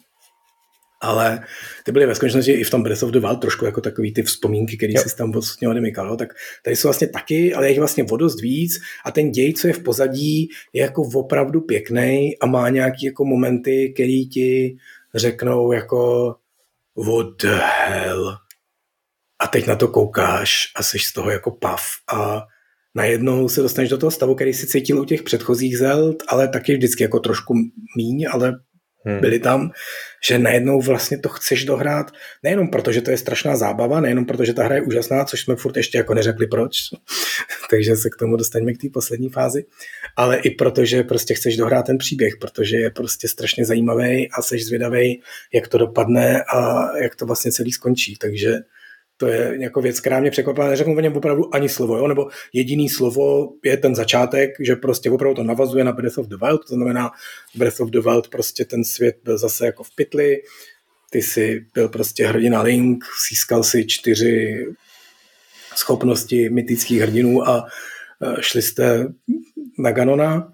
ale ty byly ve skutečnosti i v tom Breath of the Wild trošku jako takový ty vzpomínky, které si tam vlastně odemykal. Jo? Tak tady jsou vlastně taky, ale je jich vlastně o dost víc a ten děj, co je v pozadí, je jako opravdu pěkný a má nějaký jako momenty, který ti řeknou jako what the hell. A teď na to koukáš a jsi z toho jako pav a najednou se dostaneš do toho stavu, který si cítil u těch předchozích Zeld, ale taky vždycky jako trošku míň, ale hmm. byli tam, že najednou vlastně to chceš dohrát, nejenom proto, že to je strašná zábava, nejenom proto, že ta hra je úžasná, což jsme furt ještě jako neřekli proč, *laughs* takže se k tomu dostaneme k té poslední fázi, ale i proto, že prostě chceš dohrát ten příběh, protože je prostě strašně zajímavý a seš zvědavý, jak to dopadne a jak to vlastně celý skončí, takže to je jako věc, která mě překvapila. Neřeknu o něm opravdu ani slovo, jo? nebo jediný slovo je ten začátek, že prostě opravdu to navazuje na Breath of the Wild, to znamená Breath of the Wild prostě ten svět byl zase jako v pytli, ty si byl prostě hrdina Link, získal si čtyři schopnosti mytických hrdinů a e, šli jste na Ganona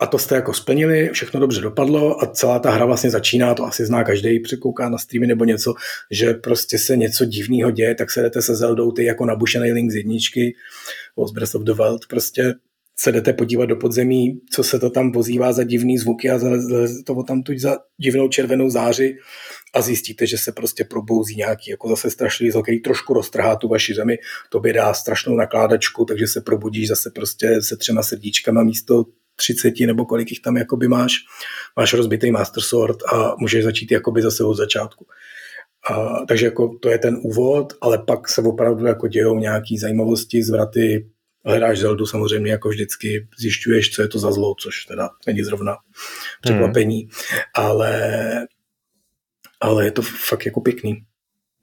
a to jste jako splnili, všechno dobře dopadlo a celá ta hra vlastně začíná, to asi zná každý, překouká na streamy nebo něco, že prostě se něco divného děje, tak se jdete se Zeldou, ty jako nabušený link z jedničky, z Breath of the Wild, prostě se jdete podívat do podzemí, co se to tam pozývá za divný zvuky a zaleze to tam tu za divnou červenou záři a zjistíte, že se prostě probouzí nějaký jako zase strašný zlo, který trošku roztrhá tu vaši zemi, to by dá strašnou nakládačku, takže se probudíš zase prostě se třema srdíčkama místo 30 nebo kolik jich tam jakoby máš, máš rozbitý Master Sword a můžeš začít jakoby zase od začátku. A, takže jako to je ten úvod, ale pak se opravdu jako dějou nějaký zajímavosti, zvraty, hledáš Zeldu samozřejmě jako vždycky, zjišťuješ, co je to za zlo, což teda není zrovna překvapení, hmm. ale, ale je to fakt jako pěkný.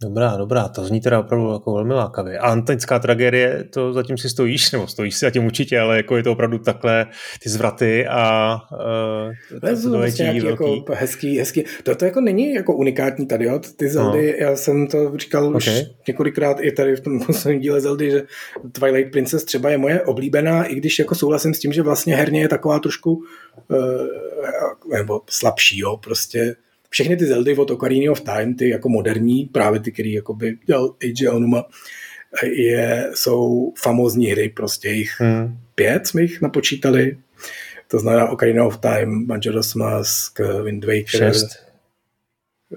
Dobrá, dobrá, to zní teda opravdu jako velmi lákavě. A antická tragédie, to zatím si stojíš, nebo stojíš si zatím určitě, ale jako je to opravdu takhle ty zvraty a uh, to, to, to vlastně nějaký jako hezký, hezký. To, to jako není jako unikátní tady, jo? ty Zeldy, no. já jsem to říkal okay. už několikrát i tady v tom *laughs* posledním díle Zeldy, že Twilight Princess třeba je moje oblíbená, i když jako souhlasím s tím, že vlastně herně je taková trošku uh, nebo slabší, jo, prostě všechny ty Zeldy od Ocarina of Time, ty jako moderní, právě ty, který by dělal Age Onuma, je, jsou famózní hry, prostě jich hmm. pět jsme jich napočítali. To znamená Ocarina of Time, Majora's Mask, Wind Waker. Šest.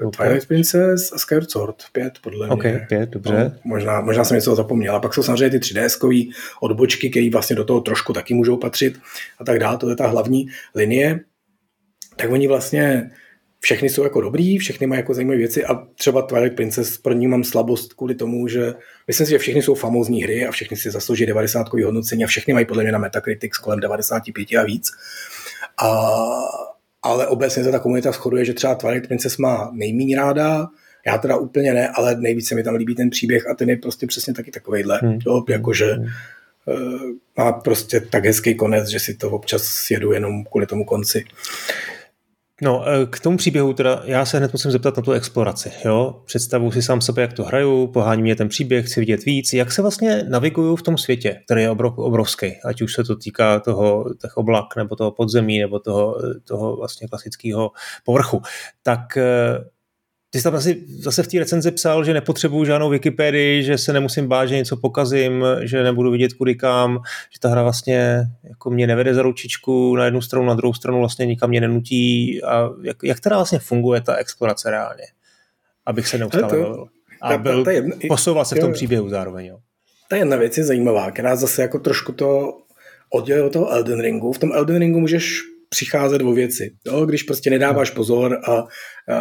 Okay. Twilight Princess a Skyward Sword, pět podle mě. Ok, pět, dobře. No, možná, možná jsem něco zapomněl. A pak jsou samozřejmě ty 3DS odbočky, které vlastně do toho trošku taky můžou patřit a tak dále. To je ta hlavní linie. Tak oni vlastně všechny jsou jako dobrý, všechny mají jako zajímavé věci a třeba Twilight Princess pro ní mám slabost kvůli tomu, že myslím si, že všechny jsou famózní hry a všechny si zaslouží 90 hodnocení a všechny mají podle mě na Metacritic kolem 95 a víc. A, ale obecně se ta komunita shoduje, že třeba Twilight Princess má nejméně ráda, já teda úplně ne, ale nejvíce mi tam líbí ten příběh a ten je prostě přesně taky takovejhle, hmm. jo, jakože hmm. uh, má prostě tak hezký konec, že si to občas jedu jenom kvůli tomu konci. No, eh, k tomu příběhu teda já se hned musím zeptat na tu exploraci. Jo? Představu si sám sebe, jak to hraju, pohání mě ten příběh, chci vidět víc. Jak se vlastně naviguju v tom světě, který je obrovský, ať už se to týká toho těch oblak, nebo toho podzemí, nebo toho, toho vlastně klasického povrchu. Tak eh, ty jsi tam asi zase v té recenzi psal, že nepotřebuju žádnou Wikipedii, že se nemusím bát, že něco pokazím, že nebudu vidět kudy kam, že ta hra vlastně jako mě nevede za ručičku na jednu stranu, na druhou stranu vlastně nikam mě nenutí. A jak, jak teda vlastně funguje ta explorace reálně? Abych se neustále bavil. A byl, ta, ta jedna, posouval se v tom příběhu zároveň. Jo. Ta jedna věc je zajímavá, která zase jako trošku to odděluje od toho Elden Ringu. V tom Elden Ringu můžeš přicházet o věci. Jo? Když prostě nedáváš pozor a, a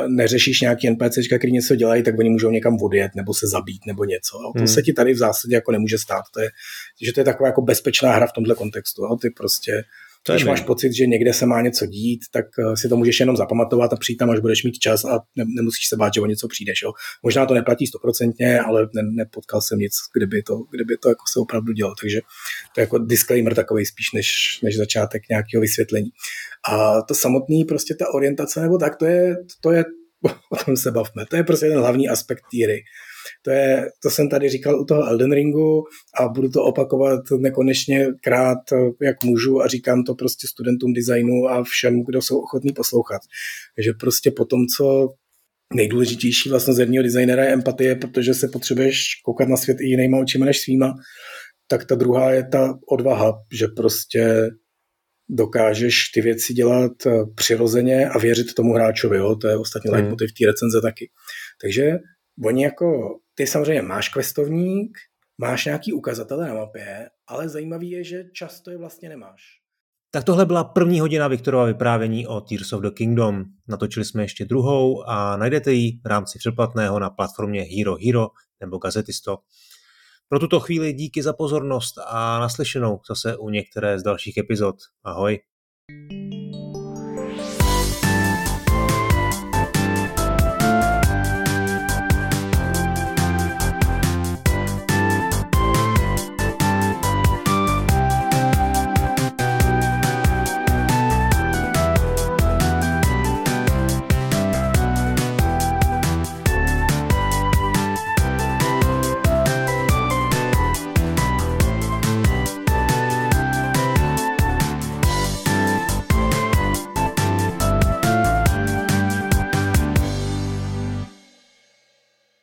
neřešíš nějaký NPC, který něco dělají, tak oni můžou někam odjet nebo se zabít nebo něco. Jo? To hmm. se ti tady v zásadě jako nemůže stát. To je, že to je taková jako bezpečná hra v tomhle kontextu. Jo? Ty prostě to Když máš pocit, že někde se má něco dít, tak eh, si to můžeš jenom zapamatovat a přijít tam, až budeš mít čas a ne, nemusíš se bát, že o něco přijdeš. Jo. Možná to neplatí stoprocentně, ale ne, nepotkal jsem nic, kdyby to, kdyby to jako se opravdu dělo. Takže to je jako disclaimer takový spíš než, než začátek nějakého vysvětlení. A to samotný, prostě ta orientace nebo tak, to je, to je *laughs* o tom se bavme. To je prostě ten hlavní aspekt týry. To, je, to jsem tady říkal u toho Elden Ringu a budu to opakovat nekonečně krát, jak můžu a říkám to prostě studentům designu a všem, kdo jsou ochotní poslouchat. Takže prostě po tom, co nejdůležitější vlastně z jedního designera je empatie, protože se potřebuješ koukat na svět i jinýma očima než svýma, tak ta druhá je ta odvaha, že prostě dokážeš ty věci dělat přirozeně a věřit tomu hráčovi. Jo? To je ostatně hmm. leitmotiv té recenze taky. Takže oni jako, ty samozřejmě máš questovník, máš nějaký ukazatele na mapě, ale zajímavý je, že často je vlastně nemáš. Tak tohle byla první hodina Viktorova vyprávění o Tears of the Kingdom. Natočili jsme ještě druhou a najdete ji v rámci předplatného na platformě Hero Hero nebo Gazetisto. Pro tuto chvíli díky za pozornost a naslyšenou zase u některé z dalších epizod. Ahoj.